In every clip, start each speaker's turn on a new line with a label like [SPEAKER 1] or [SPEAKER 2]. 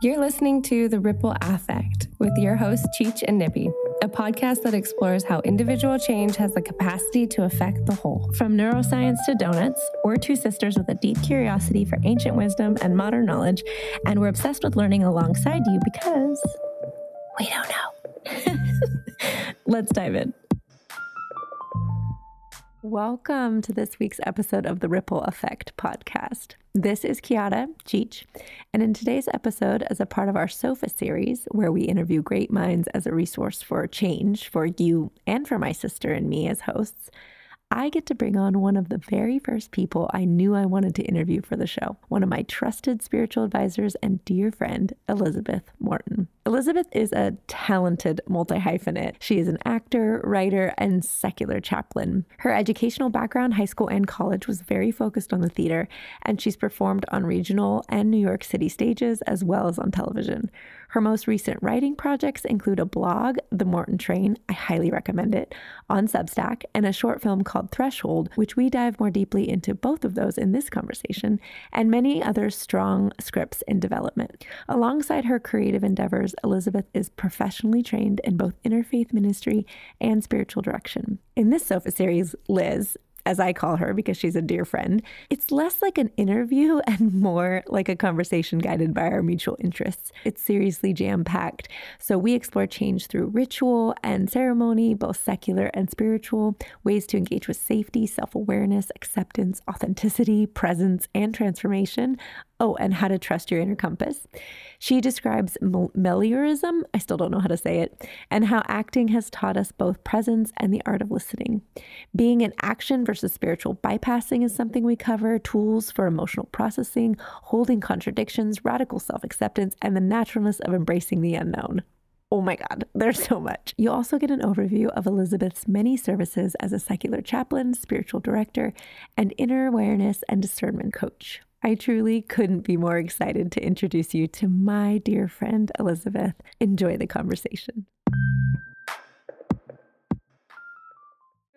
[SPEAKER 1] You're listening to The Ripple Affect with your hosts, Cheech and Nippy, a podcast that explores how individual change has the capacity to affect the whole.
[SPEAKER 2] From neuroscience to donuts, we're two sisters with a deep curiosity for ancient wisdom and modern knowledge, and we're obsessed with learning alongside you because we don't know. Let's dive in. Welcome to this week's episode of the Ripple Affect podcast. This is Chiara Cheech, and in today's episode, as a part of our SOFA series, where we interview great minds as a resource for change for you and for my sister and me as hosts, I get to bring on one of the very first people I knew I wanted to interview for the show, one of my trusted spiritual advisors and dear friend, Elizabeth Morton. Elizabeth is a talented multi hyphenate. She is an actor, writer, and secular chaplain. Her educational background, high school and college, was very focused on the theater, and she's performed on regional and New York City stages as well as on television. Her most recent writing projects include a blog, The Morton Train, I highly recommend it, on Substack, and a short film called Threshold, which we dive more deeply into both of those in this conversation, and many other strong scripts in development. Alongside her creative endeavors, Elizabeth is professionally trained in both interfaith ministry and spiritual direction. In this SOFA series, Liz, as I call her because she's a dear friend, it's less like an interview and more like a conversation guided by our mutual interests. It's seriously jam packed. So we explore change through ritual and ceremony, both secular and spiritual, ways to engage with safety, self awareness, acceptance, authenticity, presence, and transformation, Oh, and how to trust your inner compass. She describes meliorism, I still don't know how to say it, and how acting has taught us both presence and the art of listening. Being in action versus spiritual bypassing is something we cover, tools for emotional processing, holding contradictions, radical self acceptance, and the naturalness of embracing the unknown. Oh my God, there's so much. You also get an overview of Elizabeth's many services as a secular chaplain, spiritual director, and inner awareness and discernment coach. I truly couldn't be more excited to introduce you to my dear friend, Elizabeth. Enjoy the conversation.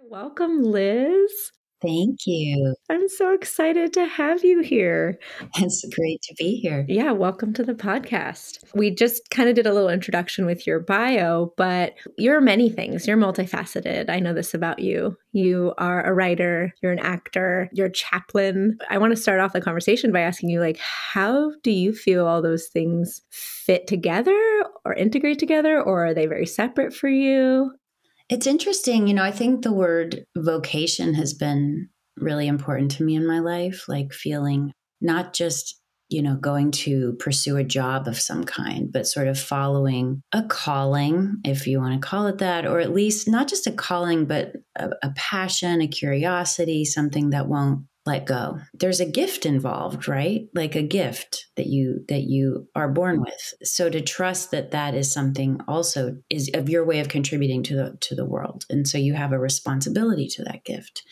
[SPEAKER 2] Welcome, Liz.
[SPEAKER 3] Thank you.
[SPEAKER 2] I'm so excited to have you here.
[SPEAKER 3] It's great to be here.
[SPEAKER 2] Yeah, welcome to the podcast. We just kind of did a little introduction with your bio, but you're many things. You're multifaceted. I know this about you. You are a writer, you're an actor, you're a chaplain. I want to start off the conversation by asking you like how do you feel all those things fit together or integrate together or are they very separate for you?
[SPEAKER 3] It's interesting. You know, I think the word vocation has been really important to me in my life, like feeling not just, you know, going to pursue a job of some kind, but sort of following a calling, if you want to call it that, or at least not just a calling, but a, a passion, a curiosity, something that won't let go. There's a gift involved right? Like a gift that you that you are born mm-hmm. with. So to trust that that is something also is of your way of contributing to the to the world. And so you have a responsibility to that gift.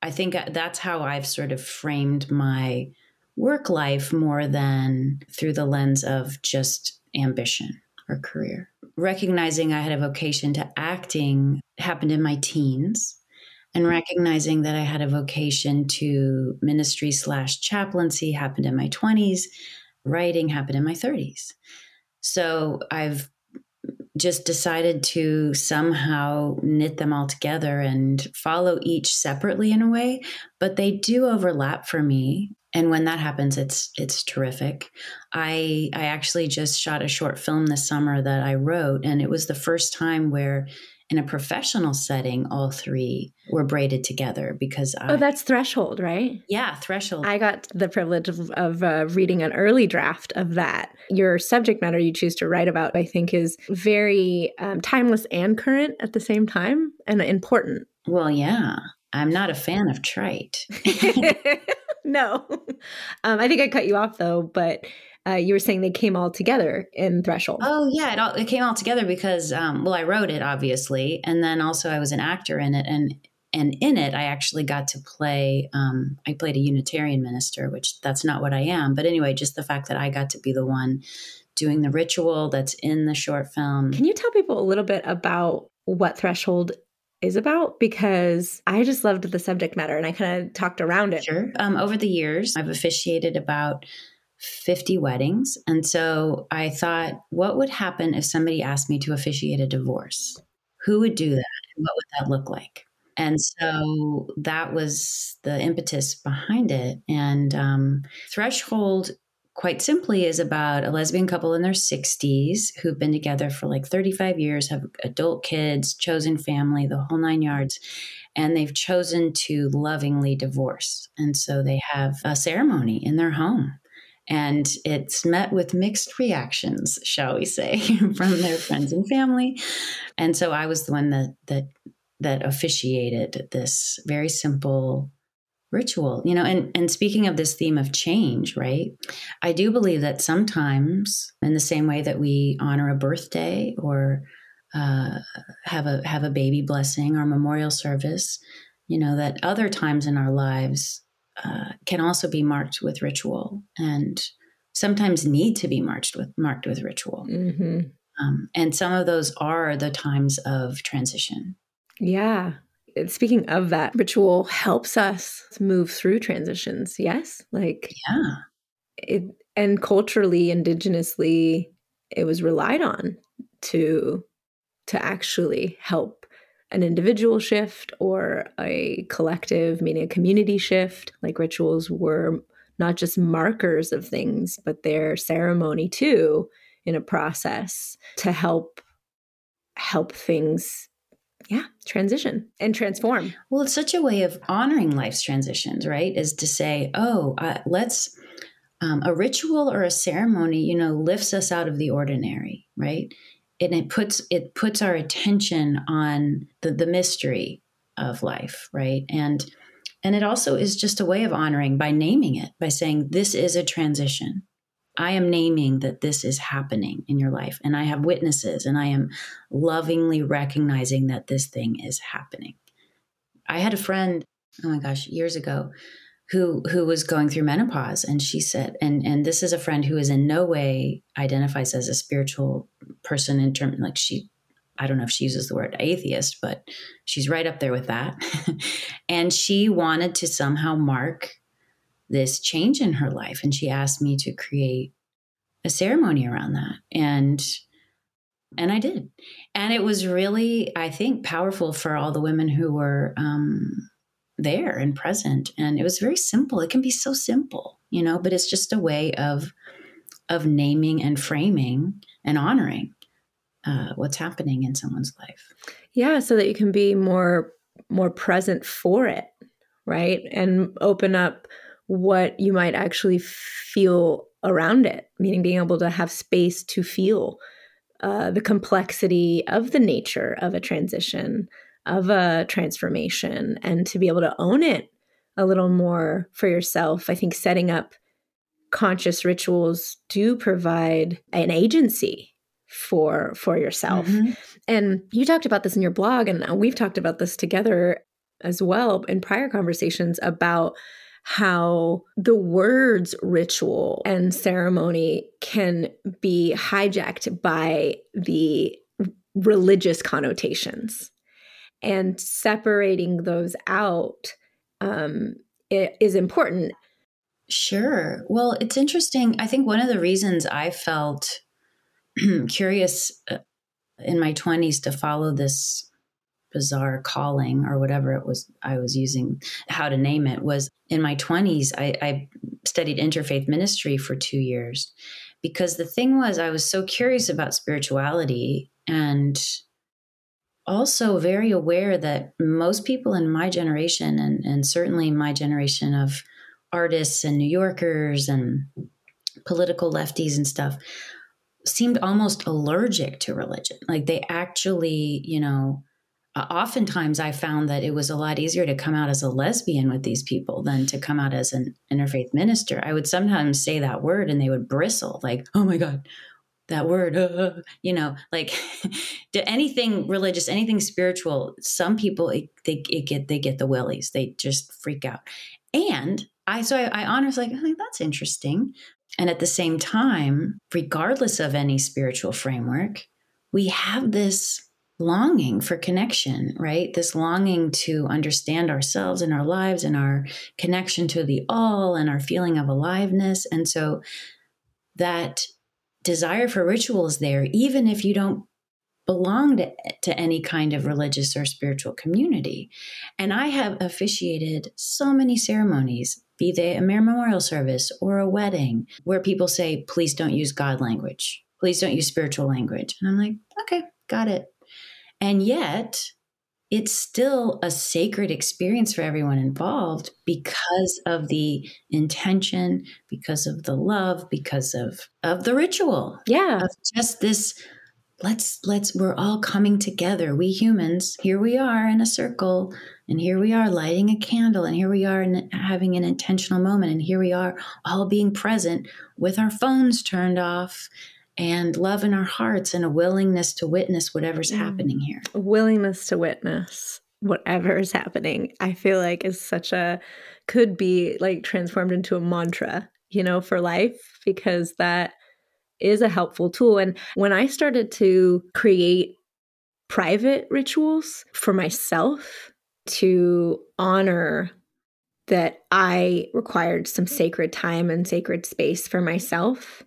[SPEAKER 3] I think uh, that's how i've sort of framed my work life more than through the lens of just ambition or career. Recognizing i had a vocation to acting happened in my teens and recognizing that I had a vocation to ministry slash chaplaincy happened in my 20s, writing happened in my 30s. So I've just decided to somehow knit them all together and follow each separately in a way, but they do overlap for me. And when that happens, it's it's terrific. I I actually just shot a short film this summer that I wrote, and it was the first time where in a professional setting, all three were braided together because
[SPEAKER 2] I, oh, that's Threshold, right?
[SPEAKER 3] Yeah, Threshold.
[SPEAKER 2] I got the privilege of, of uh, reading an early draft of that. Your subject matter you choose to write about, I think, is very um, timeless and current at the same time, and important.
[SPEAKER 3] Well, yeah, I'm not a fan of trite.
[SPEAKER 2] no, um, I think I cut you off though, but uh, you were saying they came all together in Threshold.
[SPEAKER 3] Oh yeah, it all it came all together because um, well, I wrote it obviously, and then also I was an actor in it, and and in it I actually got to play. Um, I played a Unitarian minister, which that's not what I am, but anyway, just the fact that I got to be the one doing the ritual that's in the short film.
[SPEAKER 2] Can you tell people a little bit about what Threshold is about because I just loved the subject matter and I kind of talked around it.
[SPEAKER 3] Sure. Um, over the years, I've officiated about 50 weddings. And so I thought, what would happen if somebody asked me to officiate a divorce? Who would do that? And what would that look like? And so that was the impetus behind it. And um, Threshold, quite simply, is about a lesbian couple in their 60s who've been together for like 35 years, have adult kids, chosen family, the whole nine yards. And they've chosen to lovingly divorce. And so they have a ceremony in their home and it's met with mixed reactions shall we say from their friends and family. And so i was the one that that that officiated this very simple ritual you know and and speaking of this theme of change right? I do believe that sometimes in the same way that we honor a birthday or uh, have a have a baby blessing or memorial service you know that other times in our lives uh, can also be marked with ritual and sometimes need to be marked with marked with ritual mm-hmm. um, and some of those are the times of transition
[SPEAKER 2] yeah. Speaking of that, ritual helps us move through transitions. Yes. Like,
[SPEAKER 3] yeah.
[SPEAKER 2] It, and culturally, indigenously, it was relied on to to actually help an individual shift or a collective, meaning a community shift. Like rituals were not just markers of things, but their ceremony too in a process to help help things yeah transition and transform.
[SPEAKER 3] Well it's such a way of honoring life's transitions right? Is to say oh uh, let's um, a ritual or a ceremony you know lifts us out of the ordinary right and it puts it puts our attention on the, the mystery of life right and and it also is just a way of honoring by naming it by saying this is a transition I am naming that this is happening in your life, and I have witnesses, and I am lovingly recognizing that this thing is happening. I had a friend, oh my gosh, years ago, who who was going through menopause, and she said, and and this is a friend who is in no way identifies as a spiritual person in terms like she. I don't know if she uses the word atheist, but she's right up there with that. and she wanted to somehow mark this change in her life. And she asked me to create a ceremony around that. And and I did. And it was really, I think, powerful for all the women who were um, there and present. And it was very simple. It can be so simple, you know, but it's just a way of of naming and framing and honoring uh, what's happening in someone's life.
[SPEAKER 2] Yeah, so that you can be more more present for it, right, and open up what you might actually feel around it, meaning being able to have space to feel uh, the complexity of the nature of a transition, of a transformation, and to be able to own it a little more for yourself. I think setting up conscious rituals do provide an agency for for yourself. Mm-hmm. And you talked about this in your blog and we've talked about this together as well in prior conversations about how the words ritual and ceremony can be hijacked by the religious connotations and separating those out um, is important.
[SPEAKER 3] Sure. Well it's interesting. I think one of the reasons i felt curious uh, in my 20s to follow this bizarre calling or whatever it was I was using, how to name it, was in my 20s, I, I studied interfaith ministry for two years because the thing was, I was so curious about spirituality and also very aware that most people in my generation, and, and certainly my generation of artists and New Yorkers and political lefties and stuff, seemed almost allergic to religion. Like they actually, you know, oftentimes I found that it was a lot easier to come out as a lesbian with these people than to come out as an interfaith minister. I would sometimes say that word and they would bristle, like, oh my God, that word, uh, you know, like anything religious, anything spiritual, some people, it, they it get, they get the willies. They just freak out. And I, so I, I honestly like, that's interesting. And at the same time, regardless of any spiritual framework, we have this longing for connection, right? This longing to understand ourselves and our lives and our connection to the all and our feeling of aliveness. And so that desire for rituals there, even if you don't belong to, to any kind of religious or spiritual community. And I have officiated so many ceremonies, be they a memorial service or a wedding, where people say, please don't use God language. Please don't use spiritual language. And I'm like, okay, got it. And yet, it's still a sacred experience for everyone involved because of the intention, because of the love, because of of the ritual.
[SPEAKER 2] Yeah.
[SPEAKER 3] Of just this let's let's we're all coming together we humans here we are in a circle and here we are lighting a candle and here we are in, having an intentional moment and here we are all being present with our phones turned off and love in our hearts and a willingness to witness whatever's mm. happening here
[SPEAKER 2] a willingness to witness whatever is happening i feel like is such a could be like transformed into a mantra you know for life because that is a helpful tool. And when I started to create private rituals for myself to honor that I required some sacred time and sacred space for myself,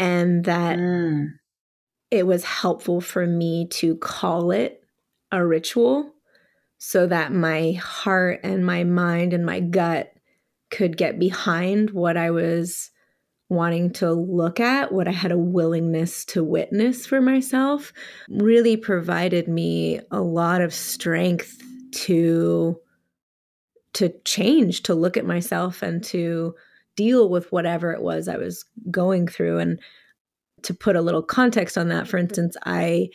[SPEAKER 2] and that mm. it was helpful for me to call it a ritual so that my heart and my mind and my gut could get behind what I was wanting to look at, what I had a willingness to witness for myself, really provided me a lot of strength to to change, to look at myself and to deal with whatever it was I was going through and to put a little context on that, for instance, I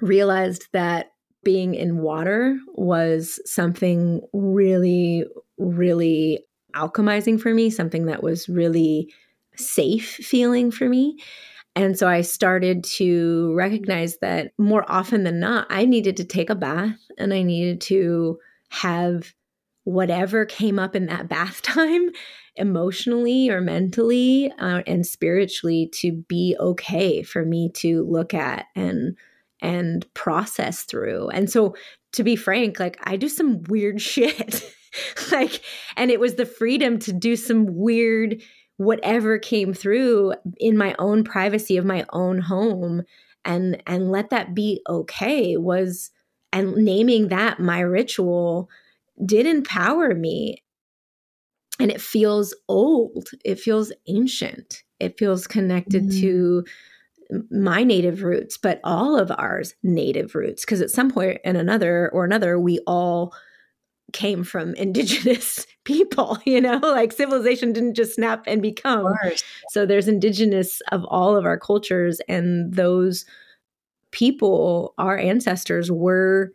[SPEAKER 2] realized that being in water was something really, really alchemizing for me, something that was really safe feeling for me. And so I started to recognize that more often than not, I needed to take a bath and I needed to have whatever came up in that bath time emotionally or mentally uh, and spiritually to be okay for me to look at and and process through. And so to be frank, like I do some weird shit like and it was the freedom to do some weird whatever came through in my own privacy of my own home and and let that be okay was and naming that my ritual did empower me. And it feels old. It feels ancient. It feels connected mm. to my native roots but all of ours native roots because at some point and another or another we all came from indigenous people you know? Like civilization didn't just snap and become. so there's indigenous of all of our cultures and those people our ancestors were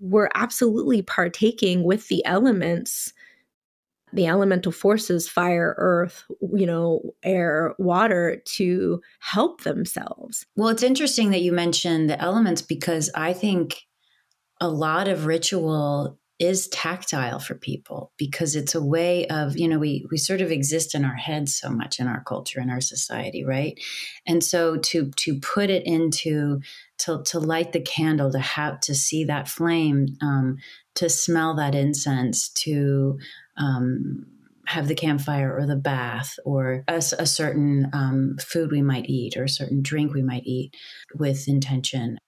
[SPEAKER 2] were absolutely partaking with the elements the elemental forces fire earth you know air water to help themselves.
[SPEAKER 3] Well it's interesting that you mentioned the elements because i think a lot of ritual is tactile for people because it's a way of you know we we sort of exist in our heads so much in our culture in our society right? And so to to put it into to to light the candle to have to see that flame um, to smell that incense to um, have the campfire or the bath or a, a certain um, food we might eat or a certain drink we might eat with intention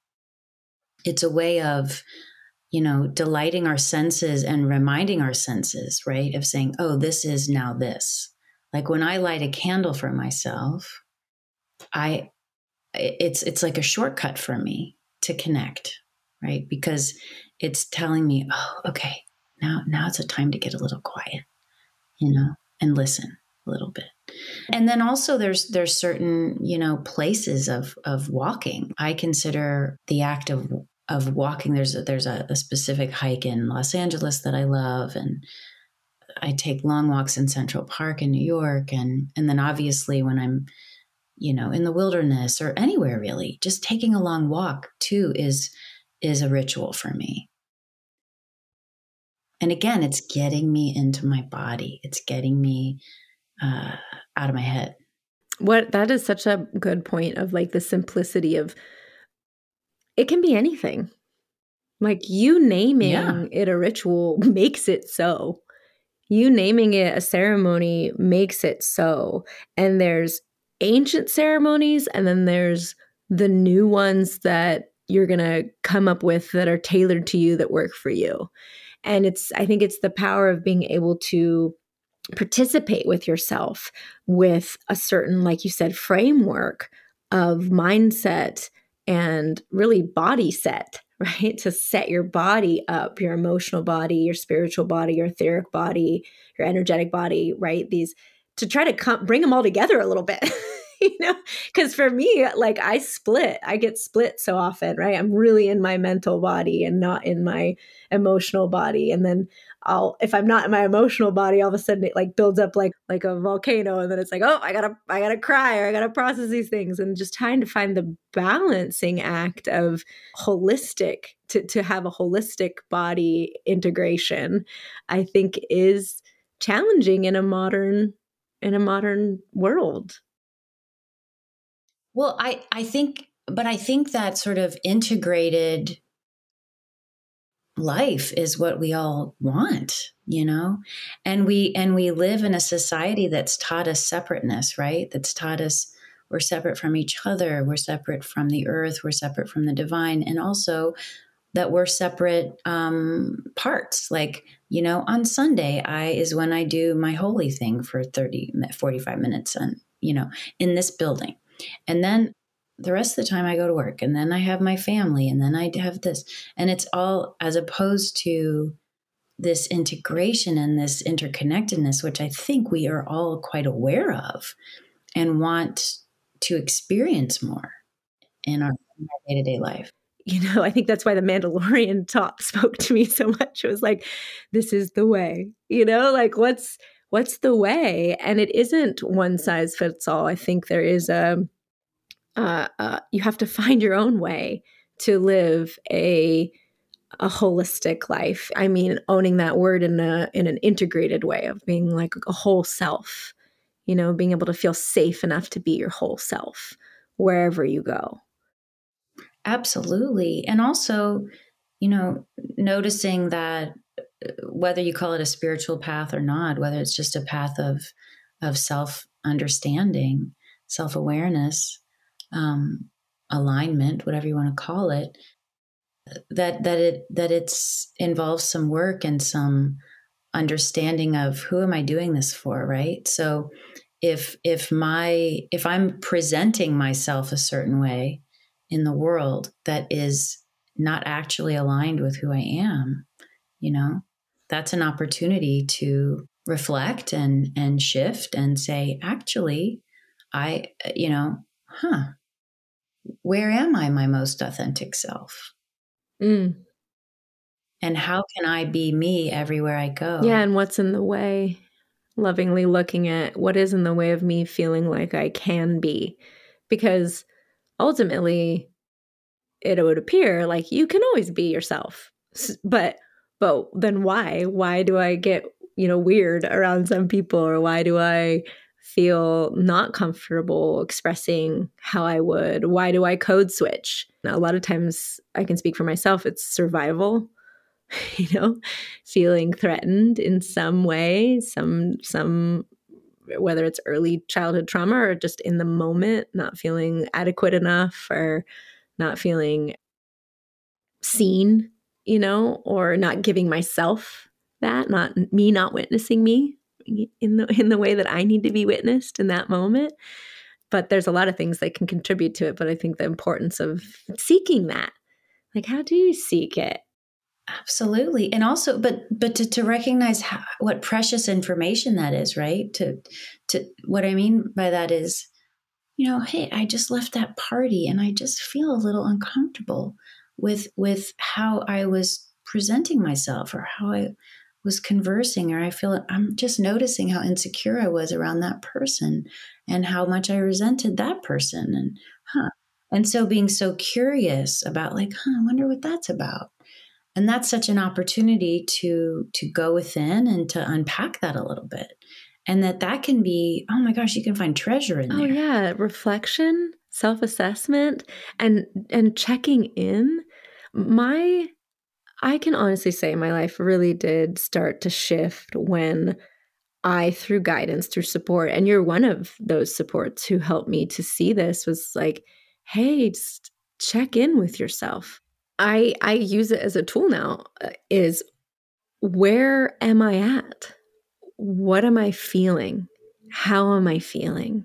[SPEAKER 3] it's a way of you know, delighting our senses and reminding our senses, right? Of saying, oh, this is now this. Like when I light a candle for myself, I it's it's like a shortcut for me to connect, right? Because it's telling me, oh, okay, now now it's a time to get a little quiet, you know, and listen a little bit. And then also there's there's certain, you know, places of of walking. I consider the act of of walking. There's a, there's a, a specific hike in Los Angeles that I love, and I take long walks in Central Park in New York, and and then obviously when I'm, you know, in the wilderness or anywhere really, just taking a long walk too is is a ritual for me. And again, it's getting me into my body. It's getting me uh, out of my head.
[SPEAKER 2] What that is such a good point of like the simplicity of it can be anything. Like you naming yeah. it a ritual makes it so. You naming it a ceremony makes it so. And there's ancient ceremonies, and then there's the new ones that you're going to come up with that are tailored to you that work for you. And it's, I think it's the power of being able to participate with yourself with a certain, like you said, framework of mindset and really body set, right? To set your body up, your emotional body, your spiritual body, your etheric body, your energetic body, right? These to try to come, bring them all together a little bit. you know because for me like i split i get split so often right i'm really in my mental body and not in my emotional body and then i'll if i'm not in my emotional body all of a sudden it like builds up like like a volcano and then it's like oh i gotta i gotta cry or i gotta process these things and just trying to find the balancing act of holistic to, to have a holistic body integration i think is challenging in a modern in a modern world
[SPEAKER 3] well, I, I think, but I think that sort of integrated life is what we all want, you know? And we, and we live in a society that's taught us separateness, right? That's taught us we're separate from each other, we're separate from the earth, we're separate from the divine, and also that we're separate um, parts. Like, you know, on Sunday, I is when I do my holy thing for 30, 45 minutes and, you know, in this building. And then the rest of the time I go to work and then I have my family and then I have this. And it's all as opposed to this integration and this interconnectedness, which I think we are all quite aware of and want to experience more in our day to day life.
[SPEAKER 2] You know, I think that's why the Mandalorian talk spoke to me so much. It was like, this is the way, you know, like what's what's the way? And it isn't one size fits all. I think there is a, uh, uh, you have to find your own way to live a a holistic life. I mean, owning that word in a in an integrated way of being like a whole self. You know, being able to feel safe enough to be your whole self wherever you go.
[SPEAKER 3] Absolutely. And also, you know, noticing that whether you call it a spiritual path or not, whether it's just a path of of self understanding, self awareness, um, alignment, whatever you want to call it, that that it that it's involves some work and some understanding of who am I doing this for, right? So if if my if I'm presenting myself a certain way in the world that is not actually aligned with who I am, you know, that's an opportunity to reflect and and shift and say actually i you know huh where am i my most authentic self? Mm. and how can i be me everywhere i go?
[SPEAKER 2] Yeah and what's in the way? Lovingly looking at what is in the way of me feeling like i can be. Because ultimately it would appear like you can always be yourself but but then why? Why do I get, you know, weird around some people or why do I feel not comfortable expressing how I would? Why do I code switch? Now, a lot of times I can speak for myself, it's survival. you know, feeling threatened in some way, some some whether it's early childhood trauma or just in the moment, not feeling adequate enough or not feeling seen you know, or not giving myself that, not me not witnessing me in the in the way that I need to be witnessed in that moment. But there's a lot of things that can contribute to it. But I think the importance of seeking that. Like how do you seek it?
[SPEAKER 3] Absolutely. And also but but to, to recognize how, what precious information that is, right? To to what I mean by that is, you know, hey, I just left that party and I just feel a little uncomfortable with with how I was presenting myself or how I was conversing or I feel I'm just noticing how insecure I was around that person and how much I resented that person and huh and so being so curious about like huh I wonder what that's about and that's such an opportunity to to go within and to unpack that a little bit. And that that can be oh my gosh you can find treasure in
[SPEAKER 2] oh,
[SPEAKER 3] there.
[SPEAKER 2] oh yeah. Reflection self-assessment and and checking in. My i can honestly say my life really did start to shift when i through guidance through support and you're one of those supports who helped me to see this was like hey just check in with yourself i i use it as a tool now uh, is where am i at what am i feeling how am i feeling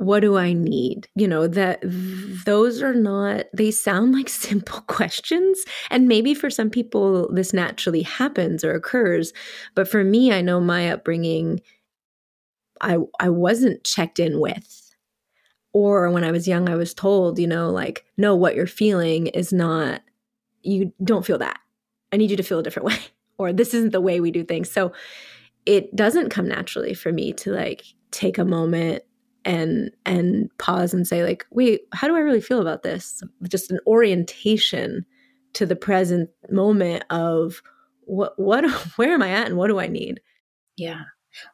[SPEAKER 2] what do I need? You know, that those are not, they sound like simple questions. And maybe for some people, this naturally happens or occurs. But for me, I know my upbringing, I, I wasn't checked in with. Or when I was young, I was told, you know, like, no, what you're feeling is not, you don't feel that. I need you to feel a different way. Or this isn't the way we do things. So it doesn't come naturally for me to like take a moment and and pause and say like wait how do i really feel about this just an orientation to the present moment of what what where am i at and what do i need
[SPEAKER 3] yeah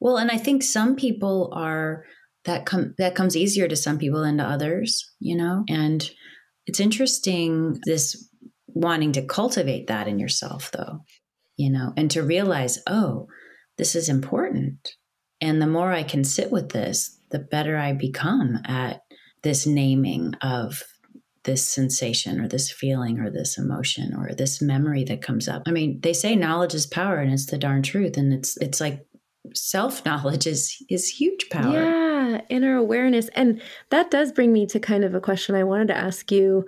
[SPEAKER 3] well and i think some people are that come that comes easier to some people than to others you know and it's interesting this wanting to cultivate that in yourself though you know and to realize oh this is important and the more i can sit with this the better I become at this naming of this sensation or this feeling or this emotion or this memory that comes up. I mean, they say knowledge is power and it's the darn truth and it's it's like self-knowledge is is huge power.
[SPEAKER 2] Yeah, inner awareness. And that does bring me to kind of a question I wanted to ask you.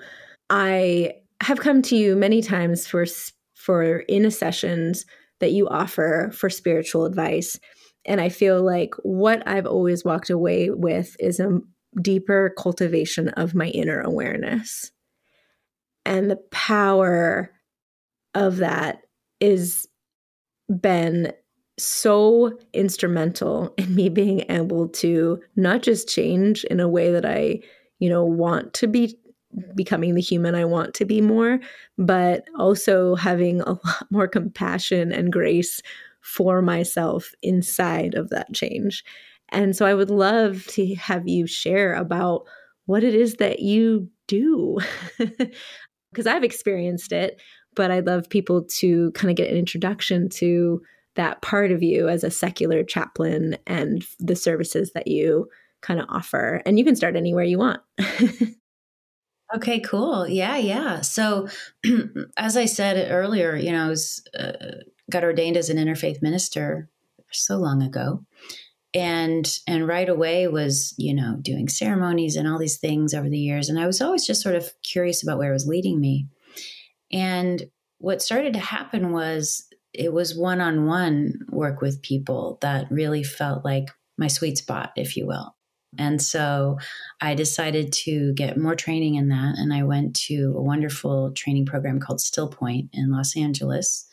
[SPEAKER 2] I have come to you many times for for in sessions that you offer for spiritual advice and I feel like what I've always walked away with is a deeper cultivation of my inner awareness. And the power of that is been so instrumental in me being able to not just change in a way that I, you know, want to be becoming the human I want to be more, but also having a lot more compassion and grace for myself inside of that change. And so I would love to have you share about what it is that you do. Because I've experienced it, but I'd love people to kind of get an introduction to that part of you as a secular chaplain and the services that you kind of offer. And you can start anywhere you want.
[SPEAKER 3] Okay, cool. Yeah, yeah. So, as I said earlier, you know, I was uh, got ordained as an interfaith minister so long ago, and and right away was you know doing ceremonies and all these things over the years, and I was always just sort of curious about where it was leading me. And what started to happen was it was one on one work with people that really felt like my sweet spot, if you will. And so I decided to get more training in that. And I went to a wonderful training program called Still Point in Los Angeles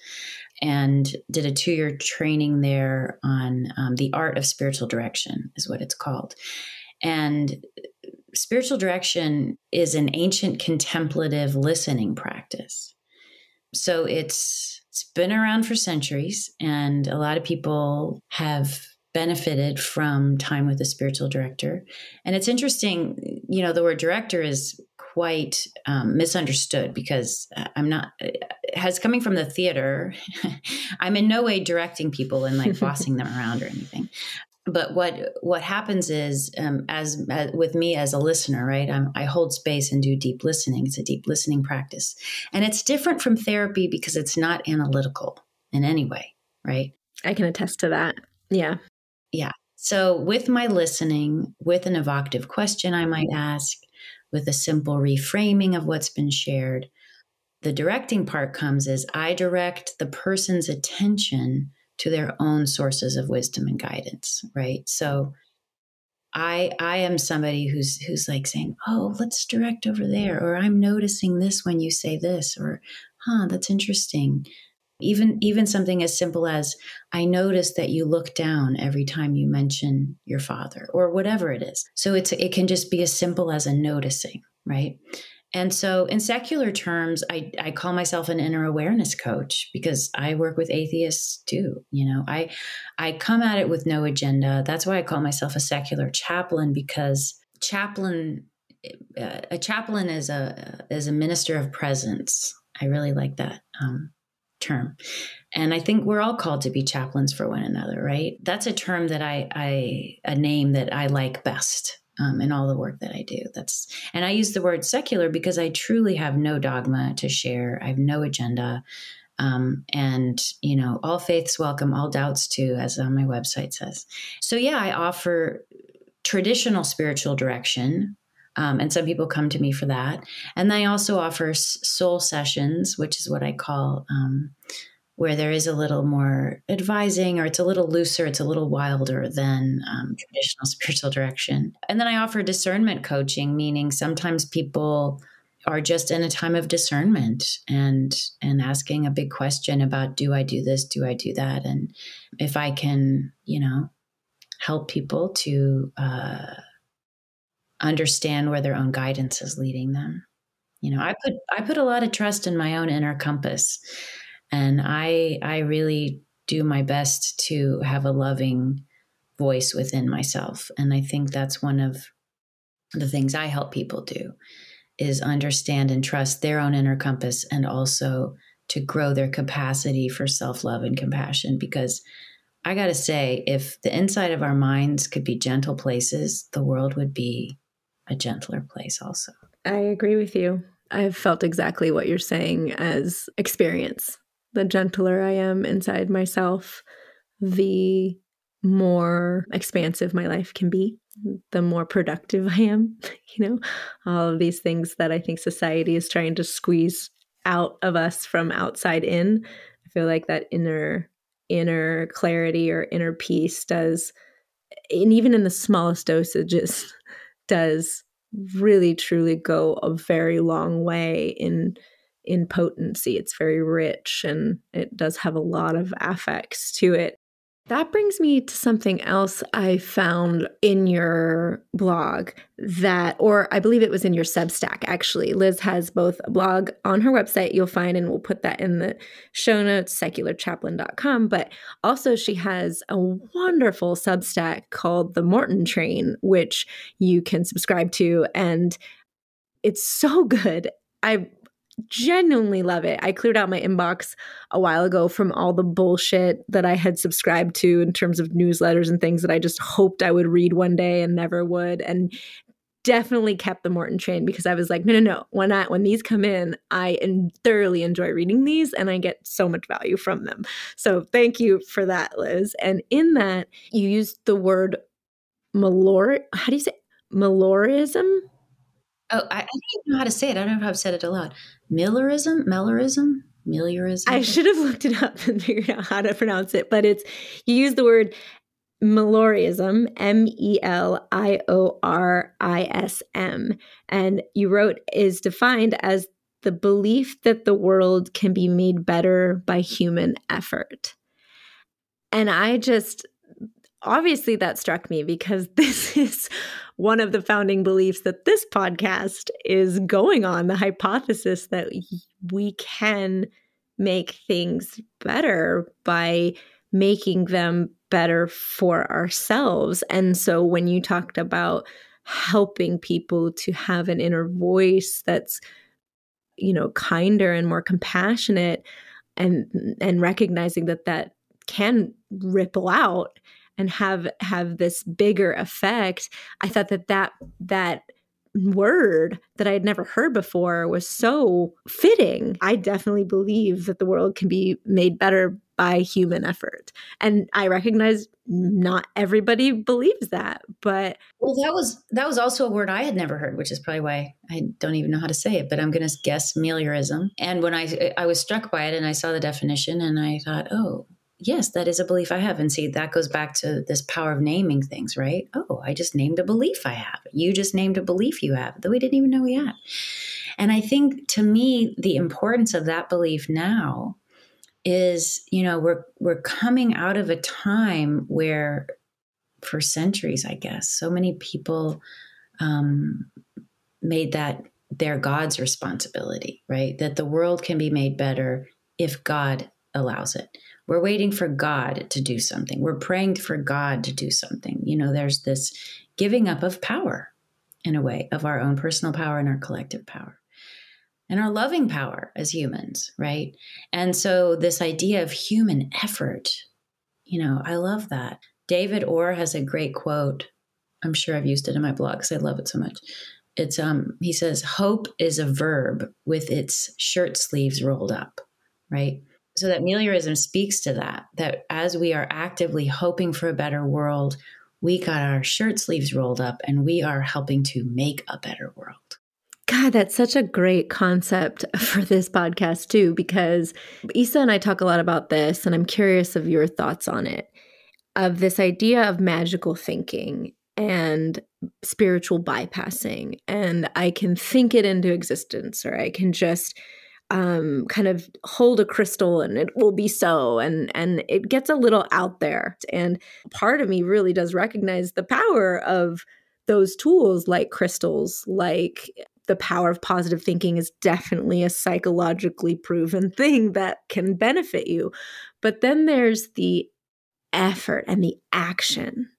[SPEAKER 3] and did a two year training there on um, the art of spiritual direction, is what it's called. And spiritual direction is an ancient contemplative listening practice. So it's it's been around for centuries and a lot of people have benefited from time with a spiritual director. And it's interesting, you know, the word director is quite um, misunderstood because uh, I'm not, uh, has coming from the theater. I'm in no way directing people and like bossing them around or anything. But what what happens is, um, as, as, with me as a listener, right? I'm, I hold space and do deep listening. It's a deep listening practice, and it's different from therapy because it's not analytical in any way, right?
[SPEAKER 2] I can attest to that. Yeah.
[SPEAKER 3] Yeah. So, with my listening, with an evocative question I might ask, with a simple reframing of what's been shared, the directing part comes as I direct the person's attention to their own sources of wisdom and guidance, right? So, I I am somebody who's who's like saying, "Oh, let's direct over there," or "I'm noticing this when you say this," or "Huh, that's interesting." Even even something as simple as I notice that you look down every time you mention your father or whatever it is. So it's it can just be as simple as a noticing, right? And so in secular terms, I, I call myself an inner awareness coach because I work with atheists too. You know, I I come at it with no agenda. That's why I call myself a secular chaplain because chaplain uh, a chaplain is a is a minister of presence. I really like that um, term, and I think we're all called to be chaplains for one another. Right? That's a term that I, I a name that I like best um, in all the work that I do. That's and I use the word secular because I truly have no dogma to share. I have no agenda. Um, and you know all faiths welcome all doubts too as on my website says so yeah i offer traditional spiritual direction um, and some people come to me for that and i also offer soul sessions which is what i call um, where there is a little more advising or it's a little looser, it's a little wilder than um, traditional spiritual direction. And then I offer discernment coaching, meaning sometimes people are just in a time of discernment and and asking a big question about do I do this, do I do that, and if I can, you know, help people to uh, understand where their own guidance is leading them. You know, I put I put a lot of trust in my own inner compass and i i really do my best to have a loving voice within myself. And i think that's one of the things i help people do is understand and trust their own inner compass and also to grow their capacity for self-love and compassion. Because i got to say if the inside of our minds could be gentle places the world would be a gentler place also.
[SPEAKER 2] I agree with you. I've felt exactly what you're saying as experience the gentler I am inside myself, the more expansive my life can be, the more productive I am. You know, all of these things that I think society is trying to squeeze out of us from outside in. I feel like that inner inner clarity or inner peace does and even in the smallest dosages does really truly go a very long way in in potency. It's very rich and it does have a lot of affects to it. That brings me to something else I found in your blog that, or I believe it was in your Substack actually. Liz has both a blog on her website you'll find, and we'll put that in the show notes, secularchaplain.com. But also, she has a wonderful Substack called The Morton Train, which you can subscribe to. And it's so good. I genuinely love it. I cleared out my inbox a while ago from all the bullshit that I had subscribed to in terms of newsletters and things that I just hoped I would read one day and never would. And definitely kept the Morton train because I was like, no, no, no. When I when these come in, I thoroughly enjoy reading these and I get so much value from them. So thank you for that, Liz. And in that, you used the word malor. How do you say Malorism?
[SPEAKER 3] Oh, I, I don't know how to say it. I don't know if I've said it aloud. Millerism? Mellorism? Meliorism?
[SPEAKER 2] I should have looked it up and figured out how to pronounce it, but it's you use the word Meliorism, M E L I O R I S M, and you wrote is defined as the belief that the world can be made better by human effort. And I just obviously that struck me because this is one of the founding beliefs that this podcast is going on the hypothesis that we can make things better by making them better for ourselves. And so when you talked about helping people to have an inner voice that's you know kinder and more compassionate and and recognizing that that can ripple out and have have this bigger effect i thought that that that word that I had never heard before was so fitting. I definitely believe that the world can be made better by human effort. And I recognize not everybody believes that, but
[SPEAKER 3] well that was that was also a word I had never heard, which is probably why I don't even know how to say it, but I'm going to guess meliorism. And when I I was struck by it and I saw the definition and I thought, "Oh, yes, that is a belief I have. And see, that goes back to this power of naming things, right? Oh, I just named a belief I have. You just named a belief you have that we didn't even know we had. And I think to me, the importance of that belief now is, you know, we're we're coming out of a time where for centuries, I guess, so many people um, made that their God's responsibility, right? That the world can be made better if God allows it we're waiting for God to do something. We're praying for God to do something. You know, there's this giving up of power. in a way of our own personal power and our collective power and our loving power as humans, right? And so, this idea of human effort, you know, I love that. David Orr has a great quote. I'm sure I've used it in my blog because I love it so much. It's um he says hope is a verb with its shirt sleeves rolled up, right? So that meliorism speaks to that that as we are actively hoping for a better world, we got our shirt sleeves rolled up and we are helping to make a better world.
[SPEAKER 2] God, that's such a great concept for this podcast, too, because Isa and I talk a lot about this, and I'm curious of your thoughts on it of this idea of magical thinking and spiritual bypassing. And I can think it into existence, or I can just um, kind of hold a crystal and it will be so and and it gets a little out there and part of me really does recognize the power of those tools like crystals like the power of positive thinking is definitely a psychologically proven thing that can benefit you. But then there's the effort and the action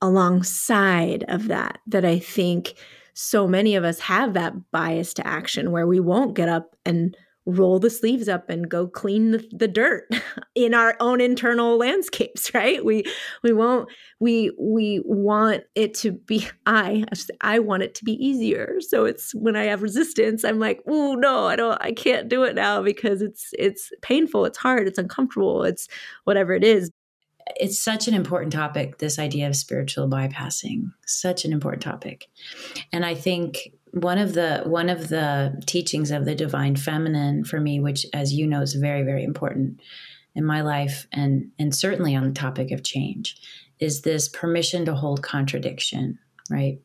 [SPEAKER 2] alongside of that, that I think so many of us have that bias to action where we won't get up and roll the sleeves up and go clean the, the dirt in our own internal landscapes right? We we won't we we want it to be i i want it to be easier. So it's when i have resistance i'm like oh no i don't i can't do it now because it's it's painful it's hard it's uncomfortable it's whatever it is
[SPEAKER 3] it's such an important topic this idea of spiritual bypassing such an important topic. And i think one of the one of the teachings of the divine feminine for me which as you know is very very important in my life and and certainly on the topic of change is this permission to hold contradiction right?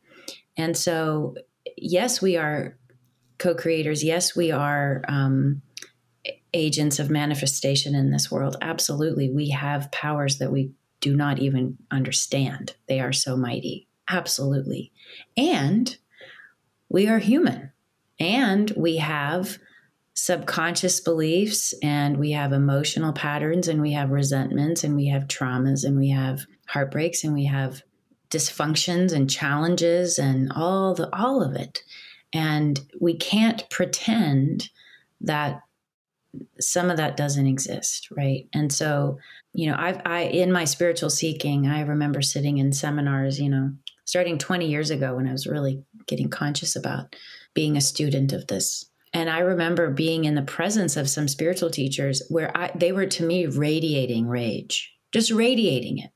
[SPEAKER 3] And so yes we are co-creators. Yes we are um, agents of manifestation in this world absolutely we have powers that we do not even understand. They are so mighty. Absolutely. And we are human. And we have subconscious beliefs and we have emotional patterns and we have resentments and we have traumas and we have heartbreaks and we have dysfunctions and challenges and all the all of it. And we can't pretend that some of that doesn't exist right and so you know i've i in my spiritual seeking i remember sitting in seminars you know starting 20 years ago when i was really getting conscious about being a student of this. And I remember being in the presence of some spiritual teachers where I, they were to me radiating rage, just radiating it.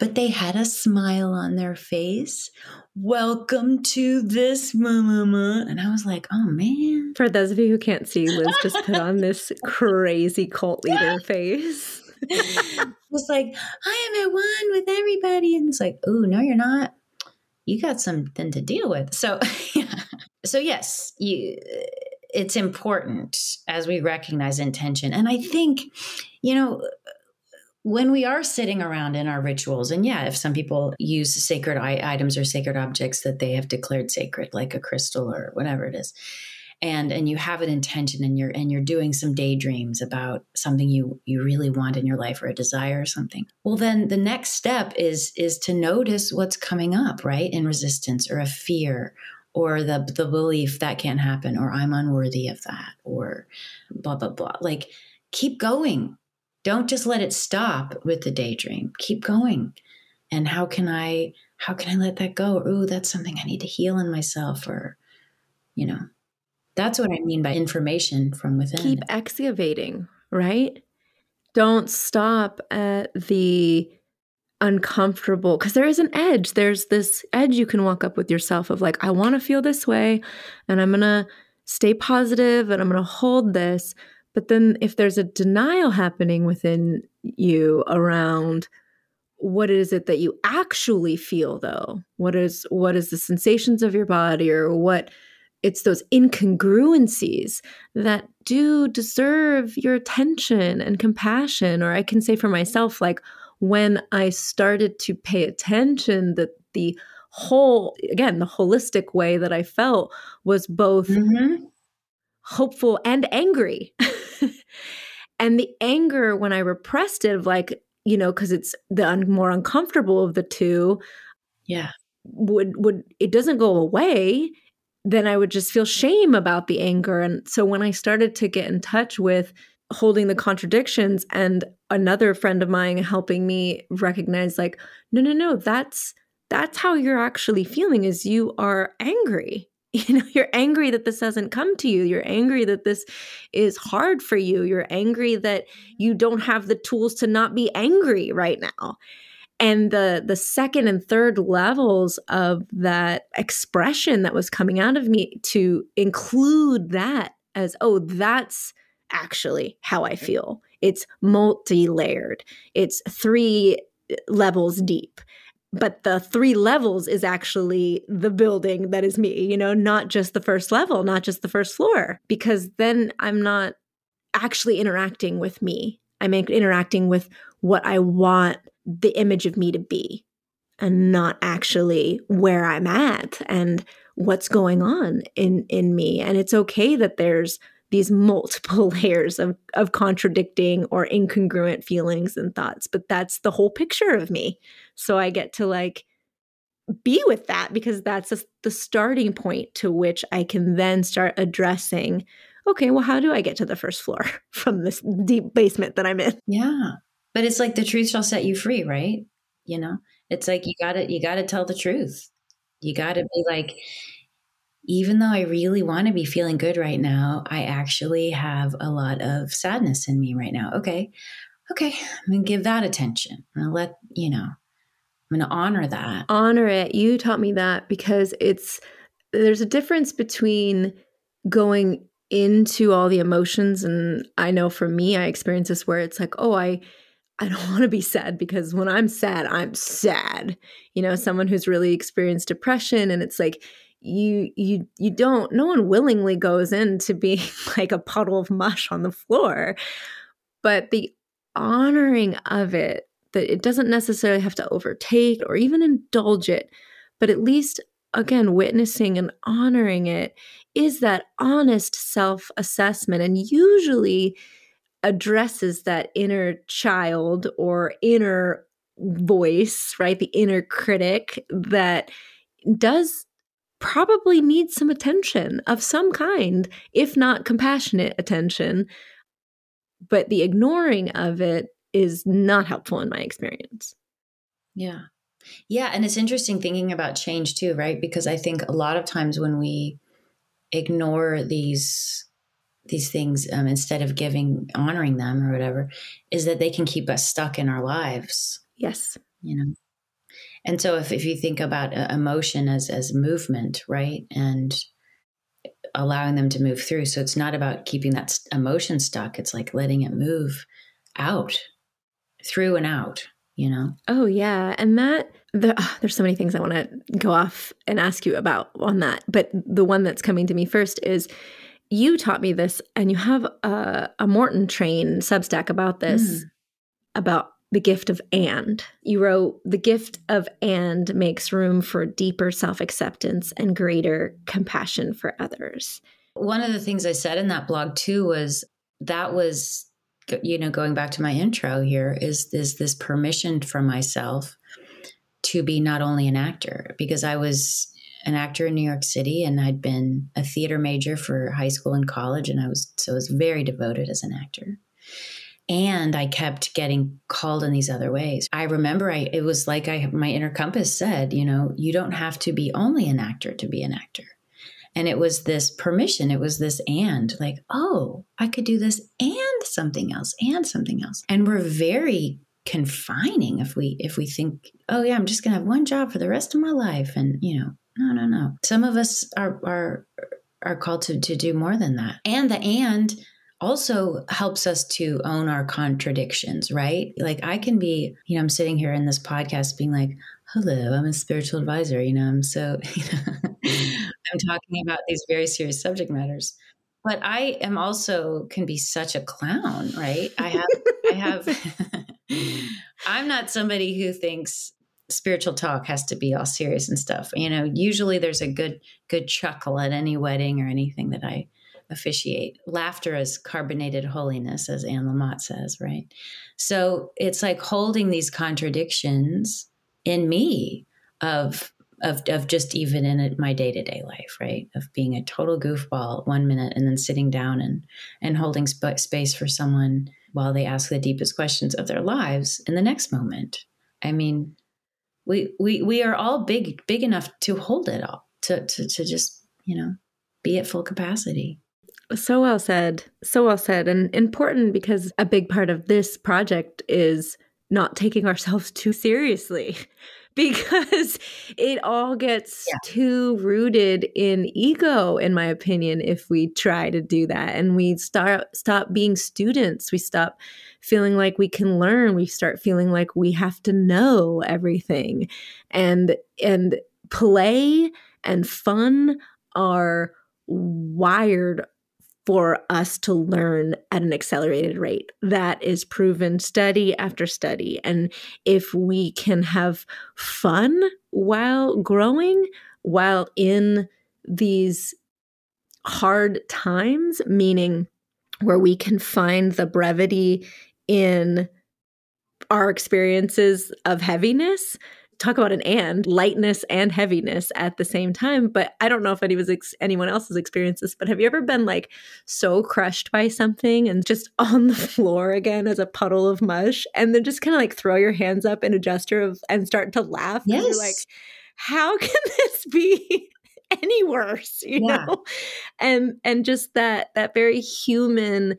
[SPEAKER 3] But they had a smile on their face. Welcome to this, mama. And I was like, oh man.
[SPEAKER 2] For those of you who can't see, Liz just put on this crazy cult leader face.
[SPEAKER 3] was like, I am at one with everybody. And it's like, oh, no, you're not you got something to deal with. So, yeah. so yes, you it's important as we recognize intention. And I think, you know, when we are sitting around in our rituals, and yeah, if some people use sacred items or sacred objects that they have declared sacred, like a crystal or whatever it is, and and you have an intention and you're and you're doing some daydreams about something you you really want in your life or a desire or something well then the next step is is to notice what's coming up right in resistance or a fear or the the belief that can't happen or i'm unworthy of that or blah blah blah. Like keep going don't just let it stop with the daydream keep going and how can i how can i let that go or ooh that's something i need to heal in myself or you know that's what I mean by information from within.
[SPEAKER 2] Keep excavating, right? Don't stop at the uncomfortable because there is an edge. There's this edge you can walk up with yourself of like, I want to feel this way and I'm going to stay positive and I'm going to hold this. But then if there's a denial happening within you around what is it that you actually feel though? What is what is the sensations of your body or what it's those incongruencies that do deserve your attention and compassion. Or I can say for myself, like when I started to pay attention that the whole, again, the holistic way that I felt was both mm-hmm. hopeful and angry. and the anger, when I repressed it, of like, you know, because it's the un- more uncomfortable of the two.
[SPEAKER 3] Yeah
[SPEAKER 2] would would it doesn't go away then i would just feel shame about the anger and so when i started to get in touch with holding the contradictions and another friend of mine helping me recognize like no no no that's that's how you're actually feeling is you are angry you know you're angry that this hasn't come to you. You're angry that this is hard for you. You're angry that mm-hmm. you don't have the tools to not be angry right now. And the the second and third levels of that expression that was coming out of me to include that as oh that's actually how i feel. It's multi-layered. It's three eh, levels deep but the three levels is actually the building that is me, you know, not just the first level, not just the first floor, because then I'm not actually interacting with me. I'm interacting with what I want the image of me to be and not actually where I'm at and what's going on in in me and it's okay that there's these multiple layers of of contradicting or incongruent feelings and thoughts but that's the whole picture of me. So i get to like be with that because that's a, the starting point to which i can then start addressing okay well how do i get to the first floor from this deep basement that i'm in?
[SPEAKER 3] Yeah. But it's like the truth shall set you free right? You know? It's like you gotta you gotta tell the truth. You gotta be like even though I really want to be feeling good right now, I actually have a lot of sadness in me right now. Okay. Okay. I'm going to give that attention. I'm going to let, you know, I'm going to honor that.
[SPEAKER 2] Honor it. You taught me that because it's, there's a difference between going into all the emotions. And I know for me, I experience this where it's like, oh, I, I don't want to be sad because when I'm sad, I'm sad. You know, someone who's really experienced depression and it's like, you you you don't no one willingly goes into being like a puddle of mush on the floor but the honoring of it that it doesn't necessarily have to overtake or even indulge it but at least again witnessing and honoring it is that honest self assessment and usually addresses that inner child or inner voice right? The inner critic that does probably needs some attention of some kind, if not compassionate attention. But the ignoring of it is not helpful in my experience.
[SPEAKER 3] Yeah. Yeah. And it's interesting thinking about change too, right? Because I think a lot of times when we ignore these these things um, instead of giving honoring them or whatever is that they can keep us stuck in our lives
[SPEAKER 2] yes
[SPEAKER 3] you know and so if, if you think about uh, emotion as as movement right and allowing them to move through so it's not about keeping that emotion stuck it's like letting it move out through and out you know
[SPEAKER 2] oh yeah and that the, oh, there's so many things i want to go off and ask you about on that but the one that's coming to me first is you taught me this and you have a, a morton train substack about this mm. about the gift of and. You wrote, The gift of and makes room for deeper self acceptance and greater compassion for others.
[SPEAKER 3] One of the things I said in that blog too was that was, you know, going back to my intro here, is, is this permission for myself to be not only an actor, because I was an actor in New York City and I'd been a theater major for high school and college. And I was, so I was very devoted as an actor and i kept getting called in these other ways. I remember i it was like i my inner compass said you know you don't have to be only an actor to be an actor. And it was this permission it was this and like oh i could do this and something else and something else. And we're very confining if we if we think oh yeah i'm just gonna have one job for the rest of my life and you know no no no. Some of us are are are called to to do more than that. And the and also helps us to own our contradictions, right? Like I can be, you know, I'm sitting here in this podcast being like, hello, I'm a spiritual advisor. You know, I'm so, you know, I'm talking about these very serious subject matters. But I am also can be such a clown, right? I have, I have, I'm not somebody who thinks spiritual talk has to be all serious and stuff. You know, usually there's a good, good chuckle at any wedding or anything that I officiate. Laughter is carbonated holiness, as Anne Lamott says, right? So it's like holding these contradictions in me of of, of just even in my day-to-day life right of being a total goofball one minute and then sitting down and and holding sp- space for someone while they ask the deepest questions of their lives in the next moment i mean we we we are all big big enough to hold it all to to, to just you know be at full capacity
[SPEAKER 2] so well said so well said and important because a big part of this project is not taking ourselves too seriously because it all gets yeah. too rooted in ego in my opinion if we try to do that and we start stop being students. We stop feeling like we can learn. We start feeling like we have to know everything. And and play and fun are wired for us to learn at an accelerated rate. That is proven study after study. And if we can have fun while growing, while in these hard times, meaning where we can find the brevity in our experiences of heaviness, talk about an and lightness and heaviness at the same time but i don't know if any ex- anyone else has experienced this but have you ever been like so crushed by something and just on the floor again as a puddle of mush and then just kind of like throw your hands up in a gesture of and start to laugh
[SPEAKER 3] yes.
[SPEAKER 2] you're like how can this be any worse you yeah. know and and just that that very human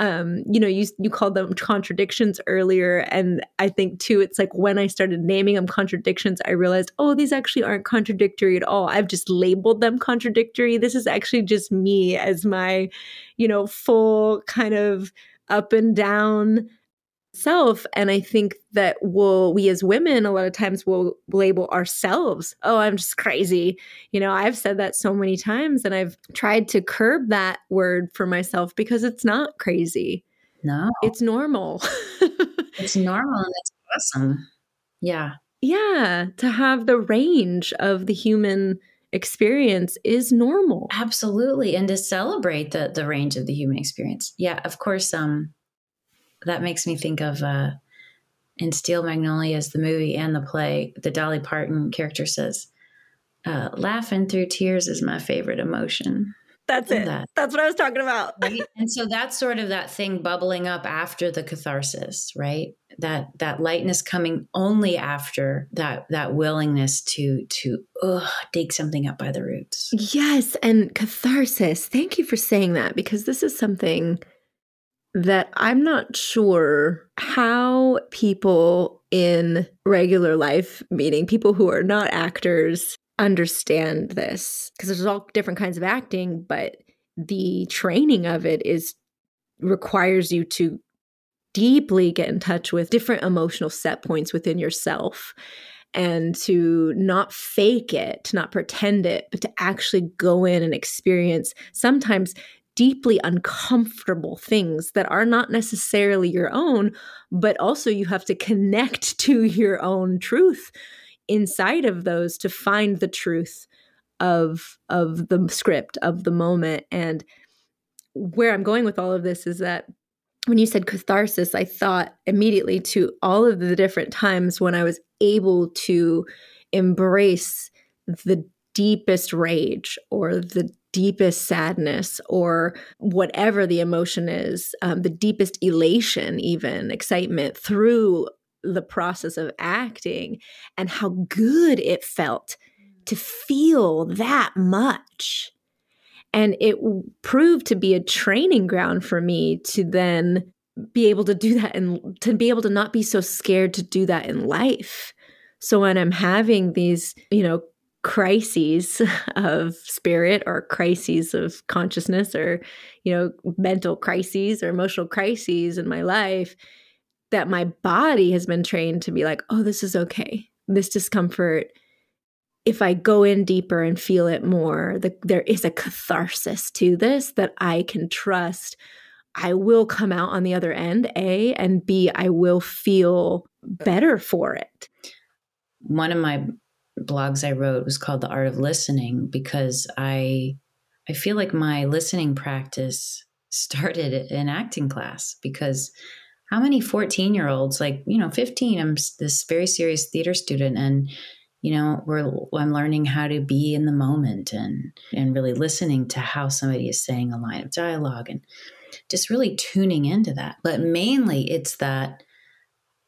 [SPEAKER 2] um, you know, you you called them contradictions earlier, and I think too, it's like when I started naming them contradictions, I realized, oh, these actually aren't contradictory at all. I've just labeled them contradictory. This is actually just me as my, you know, full kind of up and down self and i think that we'll we as women a lot of times will label ourselves oh i'm just crazy. You know i've said that so many times and i've tried to curb that word for myself because it's not crazy.
[SPEAKER 3] No.
[SPEAKER 2] It's normal.
[SPEAKER 3] It's normal and it's awesome. Yeah.
[SPEAKER 2] Yeah to have the range of the human experience is normal.
[SPEAKER 3] Absolutely and to celebrate the the range of the human experience. Yeah of course um that makes me think of uh, in Steel Magnolias, the movie and the play, the Dolly Parton character says, uh, laughing through tears is my favorite emotion.
[SPEAKER 2] That's it. That. That's what I was talking about.
[SPEAKER 3] right? And so that's sort of that thing bubbling up after the catharsis, right? That that lightness coming only after that that willingness to to ugh, dig something up by the roots.
[SPEAKER 2] Yes, and catharsis. Thank you for saying that because this is something that I'm not sure how people in regular life, meaning people who are not actors, understand this. Because there's all different kinds of acting, but the training of it is requires you to deeply get in touch with different emotional set points within yourself and to not fake it, to not pretend it, but to actually go in and experience sometimes deeply uncomfortable things that are not necessarily your own, but also you have to connect to your own truth inside of those to find the truth of of the script of the moment. And where I'm going with all of this is that when you said catharsis, I thought immediately to all of the different times when I was able to embrace the deepest rage or the deepest sadness or whatever the emotion is, um, the deepest elation, even excitement through the process of acting, and how good it felt to feel that much. And it proved to be a training ground for me to then be able to do that and to be able to not be so scared to do that in life. So when I'm having these, you know, crises of spirit or crises of consciousness or you know mental crises or emotional crises in my life that my body has been trained to be like oh this is okay. This discomfort if i go in deeper and feel it more the, there is a catharsis to this that i can trust. I will come out on the other end a and b i will feel better for it.
[SPEAKER 3] One of my blogs I wrote was called The Art of Listening because I I feel like my listening practice started in acting class because how many 14 year olds like you know 15 i'm this very serious theater student and you know we're i'm learning how to be in the moment and and really listening to how somebody is saying a line of dialogue and just really tuning into that. But mainly it's that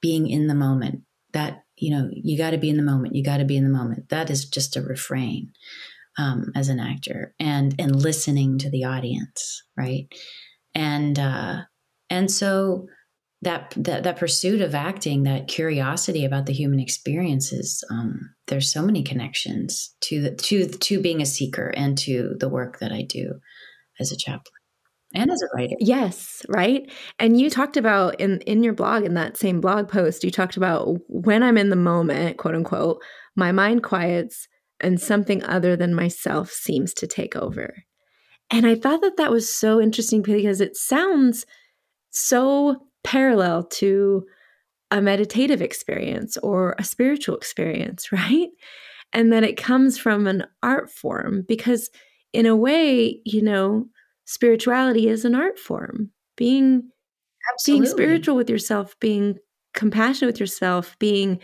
[SPEAKER 3] being in the moment that you know you got to be in the moment you got to be in the moment. That is just a refrain um, as an actor and and listening to the audience right? And uh and so that, that that pursuit of acting, that curiosity about the human experiences, um, there's so many connections to the, to to being a seeker and to the work that I do as a chaplain and as a writer.
[SPEAKER 2] Yes, right. And you talked about in in your blog in that same blog post, you talked about when I'm in the moment, quote unquote, my mind quiets and something other than myself seems to take over. And I thought that that was so interesting because it sounds so parallel to a meditative experience or a spiritual experience, right? And that it comes from an art form because, in a way, you know, spirituality is an art form. Being Absolutely. being spiritual with yourself, being compassionate with yourself, being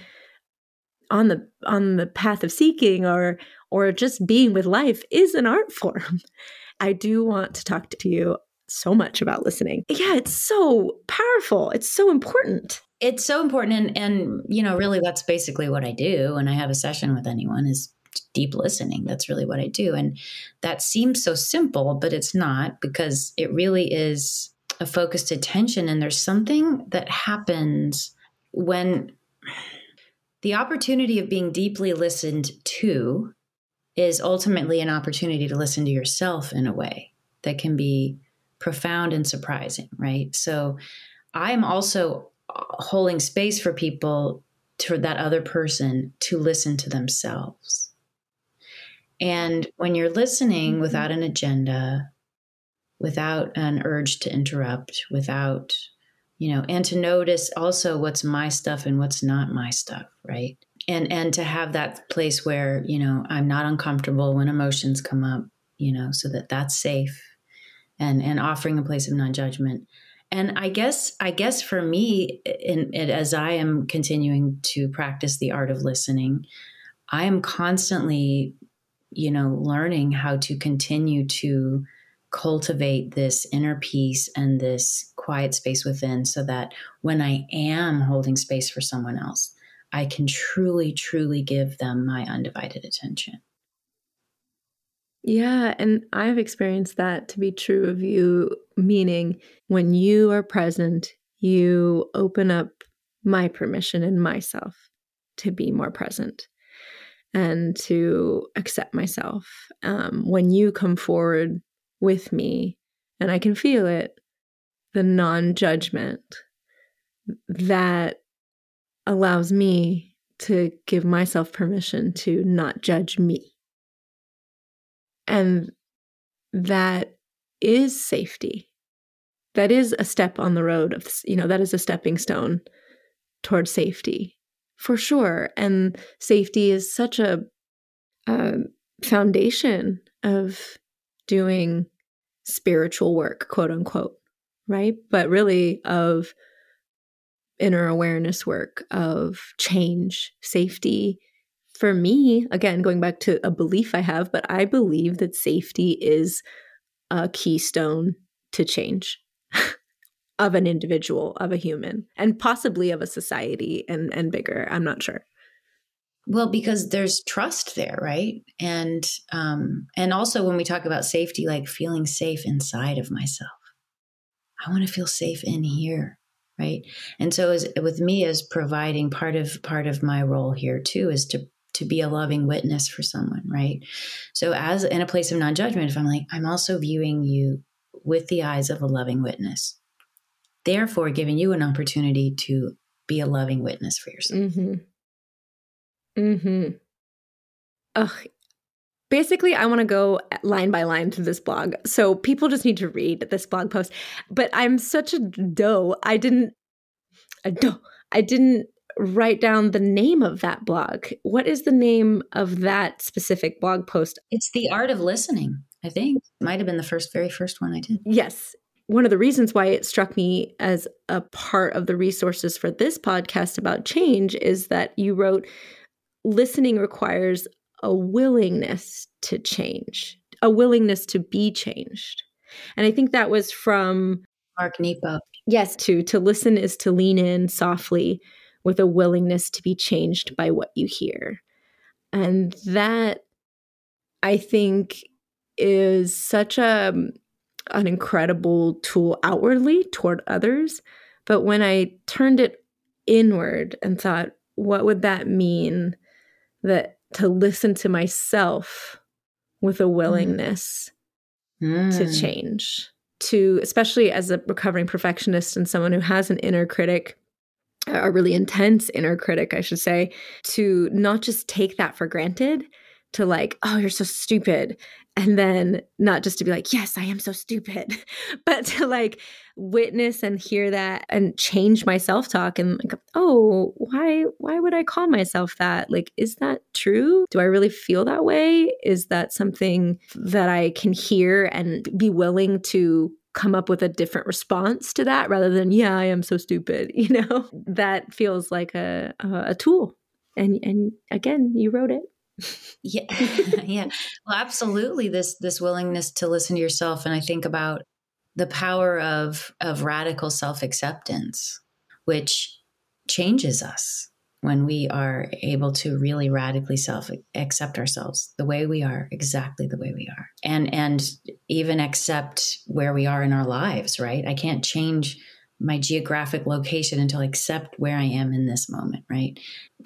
[SPEAKER 2] on the on the path of seeking or or just being with life is an art form. I do want to talk to you so much about listening. Yeah, it's so powerful. It's so important.
[SPEAKER 3] It's so important and and you know, really that's basically what I do when I have a session with anyone is deep listening. That's really what I do. And that seems so simple, but it's not because it really is a focused attention and there's something that happens when the opportunity of being deeply listened to is ultimately an opportunity to listen to yourself in a way that can be profound and surprising, right? So I'm also holding space for people to that other person to listen to themselves. And when you're listening mm-hmm. without an agenda, without an urge to interrupt, without, you know, and to notice also what's my stuff and what's not my stuff, right? And and to have that place where, you know, I'm not uncomfortable when emotions come up, you know, so that that's safe and and offering a place of non-judgment and i guess i guess for me in, in, as i am continuing to practice the art of listening i am constantly you know learning how to continue to cultivate this inner peace and this quiet space within so that when i am holding space for someone else i can truly truly give them my undivided attention
[SPEAKER 2] yeah. And I've experienced that to be true of you, meaning when you are present, you open up my permission and myself to be more present and to accept myself. Um, when you come forward with me, and I can feel it, the non judgment that allows me to give myself permission to not judge me. And that is safety. That is a step on the road of, you know, that is a stepping stone towards safety for sure. And safety is such a, a foundation of doing spiritual work, quote unquote, right? But really of inner awareness work, of change, safety, for me, again, going back to a belief I have, but I believe that safety is a keystone to change of an individual, of a human, and possibly of a society and, and bigger. I'm not sure.
[SPEAKER 3] Well, because there's trust there, right? And um, and also when we talk about safety, like feeling safe inside of myself. I want to feel safe in here, right? And so as with me as providing part of part of my role here too is to to be a loving witness for someone, right? So, as in a place of non judgment, if I'm like, I'm also viewing you with the eyes of a loving witness, therefore giving you an opportunity to be a loving witness for yourself.
[SPEAKER 2] Mm-hmm. Mm-hmm. Ugh. Basically, I want to go line by line through this blog. So people just need to read this blog post. But I'm such a doe. I didn't a doe. I didn't write down the name of that blog. What is the name of that specific blog post?
[SPEAKER 3] It's The Art of Listening, I think. Might have been the first, very first one I did.
[SPEAKER 2] Yes. One of the reasons why it struck me as a part of the resources for this podcast about change is that you wrote, listening requires a willingness to change, a willingness to be changed. And I think that was from
[SPEAKER 3] Mark Nepo.
[SPEAKER 2] Yes, to to listen is to lean in softly with a willingness to be changed by what you hear. And that I think is such a an incredible tool outwardly toward others, but when I turned it inward and thought what would that mean that to listen to myself with a mm. willingness mm. to change to especially as a recovering perfectionist and someone who has an inner critic a really intense inner critic i should say to not just take that for granted to like oh you're so stupid. And then not just to be like yes i am so stupid but to like witness and hear that and change my self-talk and like oh why why would i call myself that? Like is that true? Do i really feel that way? Is that something that i can hear and be willing to come up with a different response to that rather than yeah i am so stupid you know? That feels like a a, tool. And and again you wrote it
[SPEAKER 3] yeah yeah. Well absolutely this this willingness to listen to yourself and i think about the power of of radical self-acceptance which changes us when we are able to really radically self accept ourselves the way we are exactly the way we are and and even accept where we are in our lives right? I can't change my geographic location until I accept where I am in this moment, right?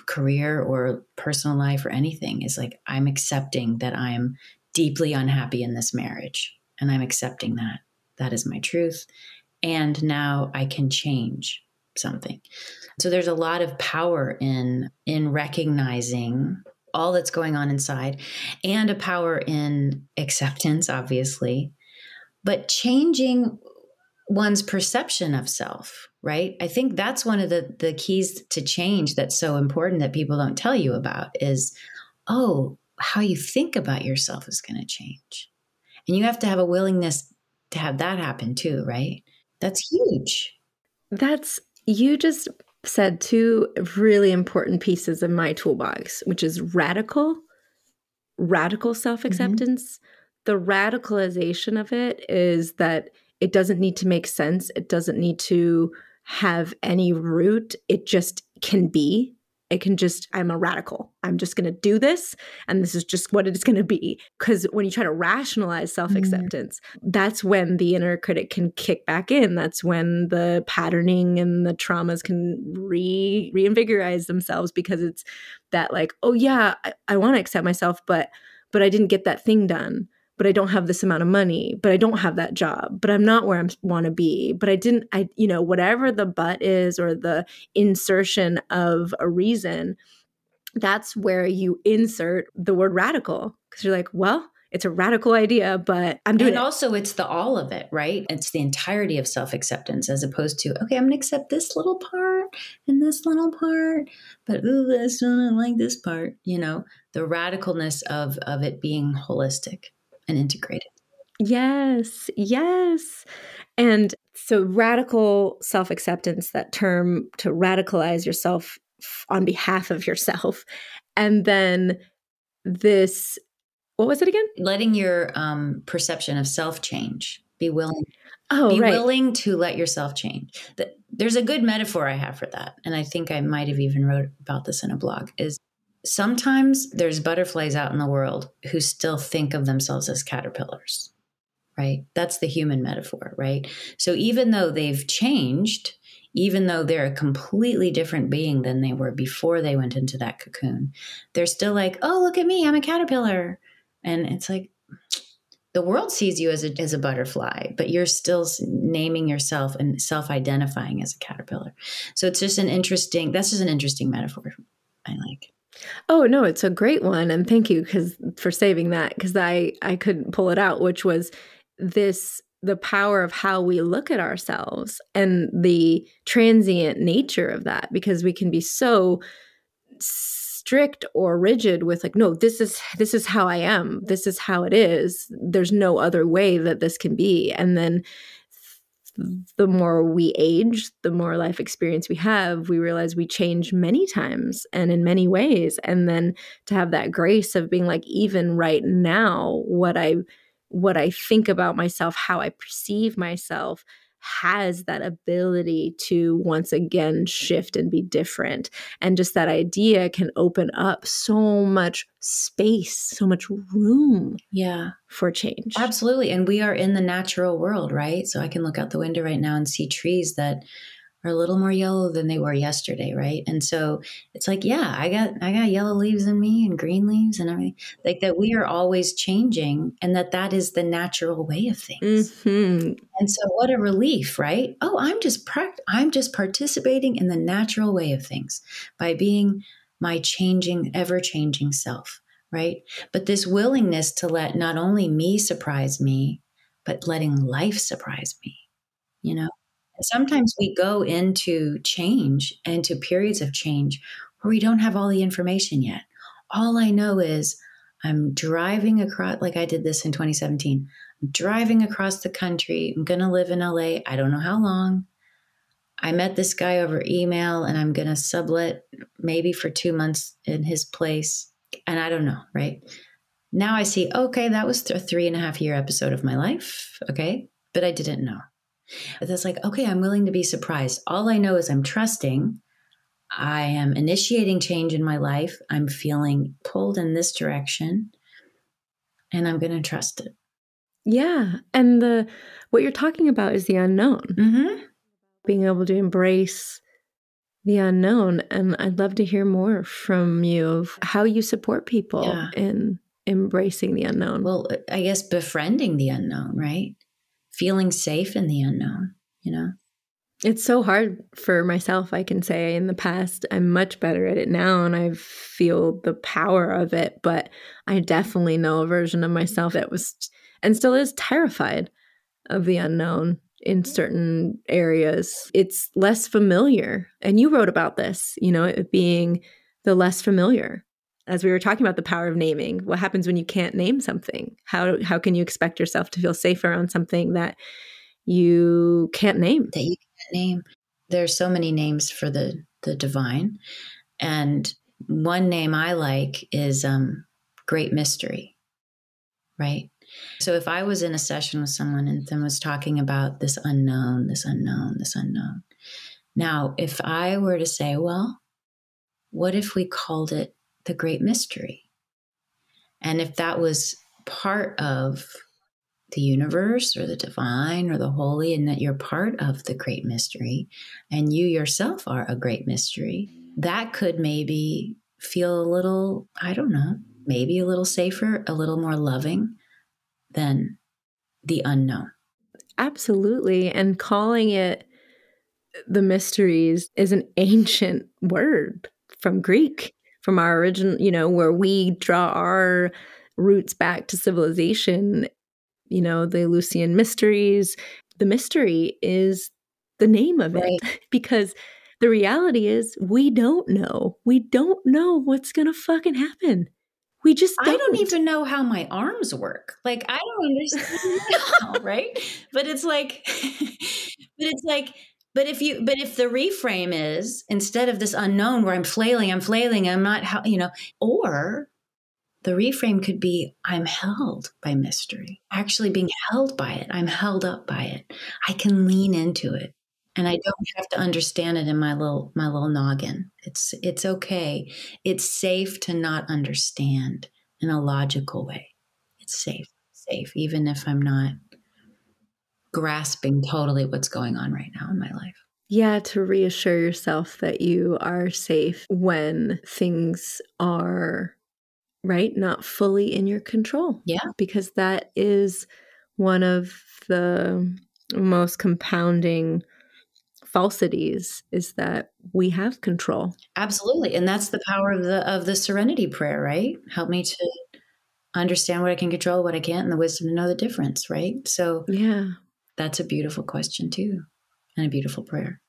[SPEAKER 3] Career or personal life or anything is like I'm accepting that I'm deeply unhappy in this marriage and I'm accepting that. That is my truth. And now I can change something. So there's a lot of power in in recognizing all that's going on inside and a power in acceptance obviously but changing one's perception of self right i think that's one of the the keys to change that's so important that people don't tell you about is oh how you think about yourself is going to change and you have to have a willingness to have that happen too right that's huge
[SPEAKER 2] that's you just said two really important pieces of my toolbox, which is radical, radical self acceptance. Mm-hmm. The radicalization of it is that it doesn't need to make sense, it doesn't need to have any root, it just can be. It can just, I'm a radical. I'm just going to do this. And this is just what it's going to be. Because when you try to rationalize self acceptance, mm. that's when the inner critic can kick back in. That's when the patterning and the traumas can re reinvigorize themselves because it's that, like, oh, yeah, I, I want to accept myself, but but I didn't get that thing done but I don't have this amount of money, but I don't have that job, but I'm not where I want to be, but I didn't, I, you know, whatever the but is or the insertion of a reason, that's where you insert the word radical because you're like, well, it's a radical idea, but I'm doing
[SPEAKER 3] and
[SPEAKER 2] it.
[SPEAKER 3] also it's the all of it, right? It's the entirety of self-acceptance as opposed to, okay, I'm gonna accept this little part and this little part, but ooh, this I don't like this part, you know, the radicalness of of it being holistic and integrated.
[SPEAKER 2] Yes, yes. And so radical self acceptance, that term to radicalize yourself on behalf of yourself. And then this, what was it again?
[SPEAKER 3] Letting your um, perception of self change. Be willing.
[SPEAKER 2] Oh,
[SPEAKER 3] be
[SPEAKER 2] right.
[SPEAKER 3] willing to let yourself change. There's a good metaphor I have for that, and I think I might have even wrote about this in a blog. Is sometimes there's butterflies out in the world who still think of themselves as caterpillars, right? That's the human metaphor, right? So even though they've changed, even though they're a completely different being than they were before they went into that cocoon, they're still like, oh, look at me, I'm a caterpillar. And it's like, the world sees you as a, as a butterfly, but you're still naming yourself and self identifying as a caterpillar. So it's just an interesting, that's just an interesting metaphor I like.
[SPEAKER 2] Oh no, it's a great one, and thank you because for saving that because I I couldn't pull it out, which was this the power of how we look at ourselves and the transient nature of that because we can be so strict or rigid with like no this is this is how i am. This is how it is. There's no other way that this can be. And then the more we age, the more life experience we have, we realize we change many times and in many ways. And then to have that grace of being like, even right now, what I what I think about myself, how I perceive myself, has that ability to once again shift and be different. And just that idea can open up so much space, so much room.
[SPEAKER 3] Yeah.
[SPEAKER 2] For change.
[SPEAKER 3] Absolutely. And we are in the natural world, right? So I can look out the window right now and see trees that are a little more yellow than they were yesterday, right? And so it's like, yeah, I got I got yellow leaves in me and green leaves and everything. Like that we are always changing and that that is the natural way of things. Mm-hmm. And so what a relief, right? Oh, I'm just pract- I'm just participating in the natural way of things by being my changing ever-changing self, right? But this willingness to let not only me surprise me, but letting life surprise me. You know, sometimes we go into change, into periods of change where we don't have all the information yet. All I know is I'm driving across, like I did this in 2017. I'm driving across the country. I'm going to live in LA. I don't know how long. I met this guy over email and I'm going to sublet maybe for two months in his place. And I don't know, right? Now I see, okay, that was a three and a half year episode of my life. Okay. But I didn't know. But it's like, okay, I'm willing to be surprised. All I know is I'm trusting. I am initiating change in my life. I'm feeling pulled in this direction and I'm going to trust it.
[SPEAKER 2] Yeah. And the what you're talking about is the unknown. Mm-hmm. Being able to embrace the unknown. And I'd love to hear more from you of how you support people yeah. in embracing the unknown.
[SPEAKER 3] Well, I guess befriending the unknown, right? Feeling safe in the unknown, you know?
[SPEAKER 2] It's so hard for myself, I can say. In the past, I'm much better at it now and I feel the power of it. But I definitely know a version of myself that was and still is terrified of the unknown in certain areas. It's less familiar. And you wrote about this, you know, it being the less familiar as we were talking about the power of naming what happens when you can't name something? How how can you expect yourself to feel safer on something that you can't name?
[SPEAKER 3] That you can't name. There's so many names for the the divine. And one name i like is um great mystery right? So if i was in a session with someone and then was talking about this unknown this unknown this unknown. Now if i were to say well what if we called it the great mystery. And if that was part of the universe or the divine or the holy, and that you're part of the great mystery and you yourself are a great mystery, that could maybe feel a little, I don't know, maybe a little safer, a little more loving than the unknown.
[SPEAKER 2] Absolutely. And calling it the mysteries is an ancient word from Greek from our original, you know, where we draw our roots back to civilization, you know, the Eleusinian mysteries. The mystery is the name of right. it because the reality is we don't know. We don't know what's going to fucking happen. We just don't.
[SPEAKER 3] I don't even know how my arms work. Like I don't understand how, right? But it's like but it's like but if you, but if the reframe is instead of this unknown where I'm flailing, I'm flailing, I'm not, you know, or the reframe could be I'm held by mystery, actually being held by it. I'm held up by it. I can lean into it and I don't have to understand it in my little my little noggin. It's it's okay. It's safe to not understand in a logical way. It's safe, safe, even if I'm not grasping totally what's going on right now in my life.
[SPEAKER 2] Yeah, to reassure yourself that you are safe when things are right, not fully in your control.
[SPEAKER 3] Yeah.
[SPEAKER 2] Because that is one of the most compounding falsities is that we have control.
[SPEAKER 3] Absolutely. And that's the power of the of the serenity prayer, right? Help me to understand what I can control, what I can't, and the wisdom to know the difference, right? So
[SPEAKER 2] Yeah.
[SPEAKER 3] That's a beautiful question, too, and a beautiful prayer.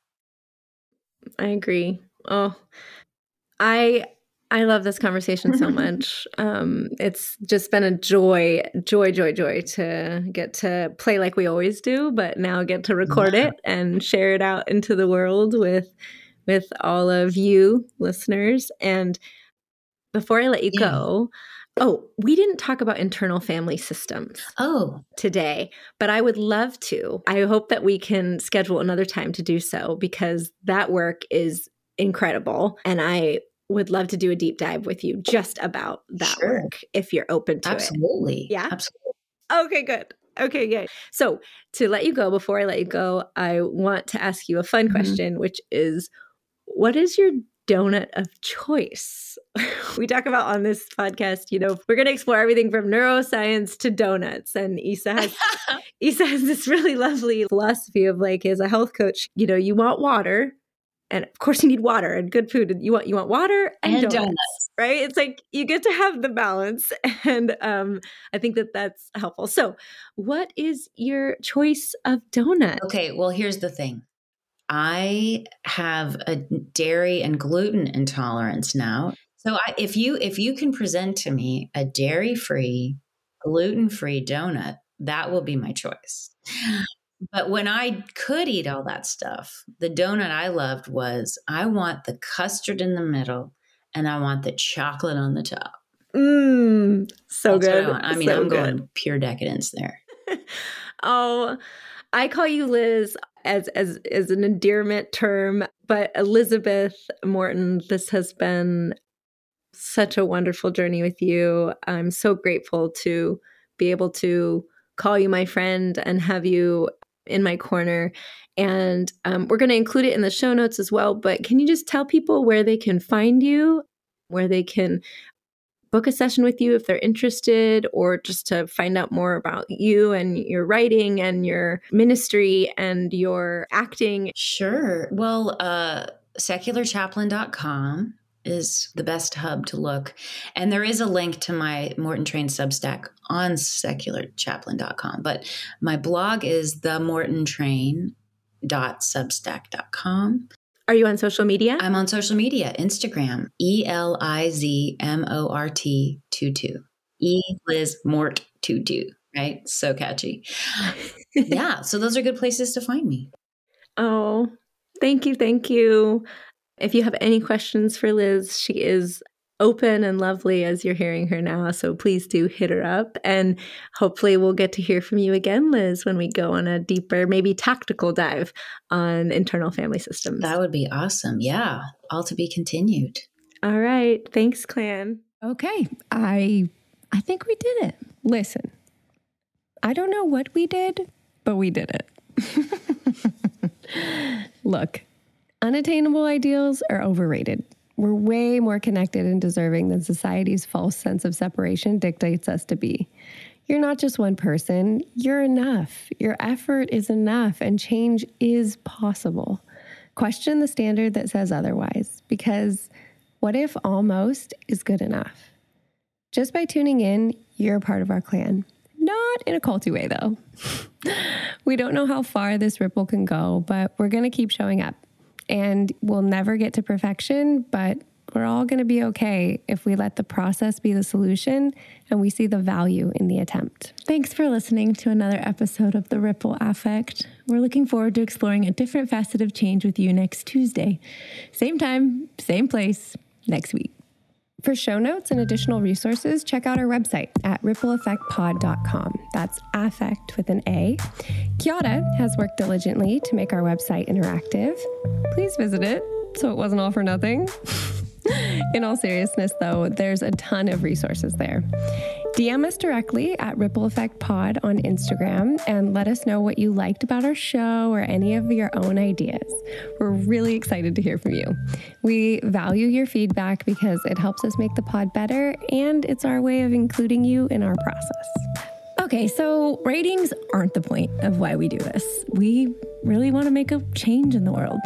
[SPEAKER 2] I agree. Oh, I I love this conversation so much. Um, it's just been a joy, joy, joy, joy to get to play like we always do, but now get to record yeah. it and share it out into the world with with all of you listeners. And before I let you yeah. go, oh, we didn't talk about internal family systems.
[SPEAKER 3] Oh,
[SPEAKER 2] today, but I would love to. I hope that we can schedule another time to do so because that work is incredible and I would love to do a deep dive with you just about that sure. work if you're open to
[SPEAKER 3] absolutely.
[SPEAKER 2] it. Absolutely. Yeah.
[SPEAKER 3] Absolutely.
[SPEAKER 2] Okay, good. Okay, good. So, to let you go, before I let you go, I want to ask you a fun mm-hmm. question, which is what is your donut of choice? we talk about on this podcast, you know, we're going to explore everything from neuroscience to donuts. And Isa has, Isa has this really lovely philosophy of like, as a health coach, you know, you want water, and of course you need water and good food and you want you want water and, and donuts, donuts, right it's like you get to have the balance and um, i think that that's helpful so what is your choice of donut
[SPEAKER 3] okay well here's the thing i have a dairy and gluten intolerance now so I, if you if you can present to me a dairy free gluten free donut that will be my choice but when I could eat all that stuff, the donut I loved was I want the custard in the middle and I want the chocolate on the top.
[SPEAKER 2] Mmm, so That's good.
[SPEAKER 3] I, I, mean,
[SPEAKER 2] so
[SPEAKER 3] I'm good. going pure decadence there.
[SPEAKER 2] oh, I call you Liz as as as an endearment term, but Elizabeth Morton, this has been such a wonderful journey with you. I'm so grateful to be able to call you my friend and have you in my corner. And um, we're going to include it in the show notes as well. But can you just tell people where they can find you, where they can book a session with you if they're interested, or just to find out more about you and your writing and your ministry and your acting?
[SPEAKER 3] Sure. Well, uh, secularchaplain.com is the best hub to look. And there is a link to my Morton Train Substack on secularchaplain.com. But my blog is themortontrain.substack.com.
[SPEAKER 2] Are you on social media?
[SPEAKER 3] I'm on social media, Instagram, E L I Z M O R T 22. E Liz Mort 22, right? So catchy. yeah. So those are good places to find me.
[SPEAKER 2] Oh, thank you. Thank you. If you have any questions for Liz, she is open and lovely as you're hearing her now. So please do hit her up. And hopefully, we'll get to hear from you again, Liz, when we go on a deeper, maybe tactical dive on internal family systems.
[SPEAKER 3] That would be awesome. Yeah. All to be continued.
[SPEAKER 2] All right. Thanks, Clan.
[SPEAKER 1] Okay. I I think we did it. Listen. I don't know what we did, but we did it. Look, Unattainable ideals are overrated. We're way more connected and deserving than society's false sense of separation dictates us to be. You're not just one person, you're enough. Your effort is enough, and change is possible. Question the standard that says otherwise, because what if almost is good enough? Just by tuning in, you're a part of our clan. Not in a culty way, though. we don't know how far this ripple can go, but we're going to keep showing up and we'll never get to perfection, but we're all going to be okay if we let the process be the solution and we see the value in the attempt.
[SPEAKER 2] Thanks for listening to another episode of The Ripple Affect. We're looking forward to exploring a different facet of change with you next Tuesday. Same time, same place, next week.
[SPEAKER 1] For show notes and additional resources, check out our website at rippleaffectpod.com. That's affect with an A. Chiara has worked diligently to make our website interactive. Please visit it so it wasn't all for nothing. In all seriousness, though, there's a ton of resources there. DM us directly at Ripple Affect Pod on Instagram and let us know what you liked about our show or any of your own ideas. We're really excited to hear from you. We value your feedback because it helps us make the pod better and it's our way of including you in our process.
[SPEAKER 2] Okay, so ratings aren't the point of why we do this. We really want to make a change in the world.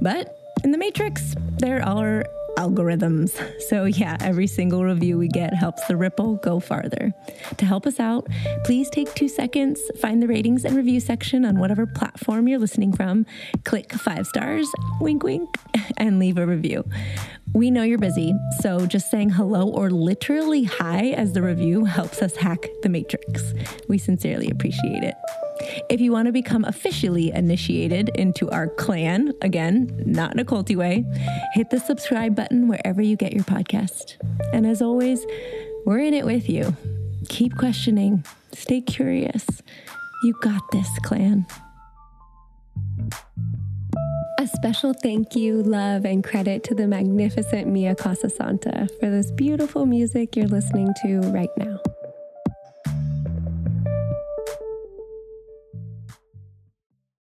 [SPEAKER 2] But in the Matrix, there are algorithms. So, yeah, every single review we get helps the ripple go farther. To help us out, please take two seconds, find the ratings and review section on whatever platform you're listening from, click five stars, wink, wink, and leave a review. We know you're busy, so just saying hello or literally hi as the review helps us hack the matrix. We sincerely appreciate it. If you want to become officially initiated into our clan, again, not in a culty way, hit the subscribe button wherever you get your podcast. And as always, we're in it with you. Keep questioning, stay curious. You got this, clan.
[SPEAKER 1] A special thank you, love, and credit to the magnificent Mia Casasanta for this beautiful music you're listening to right now.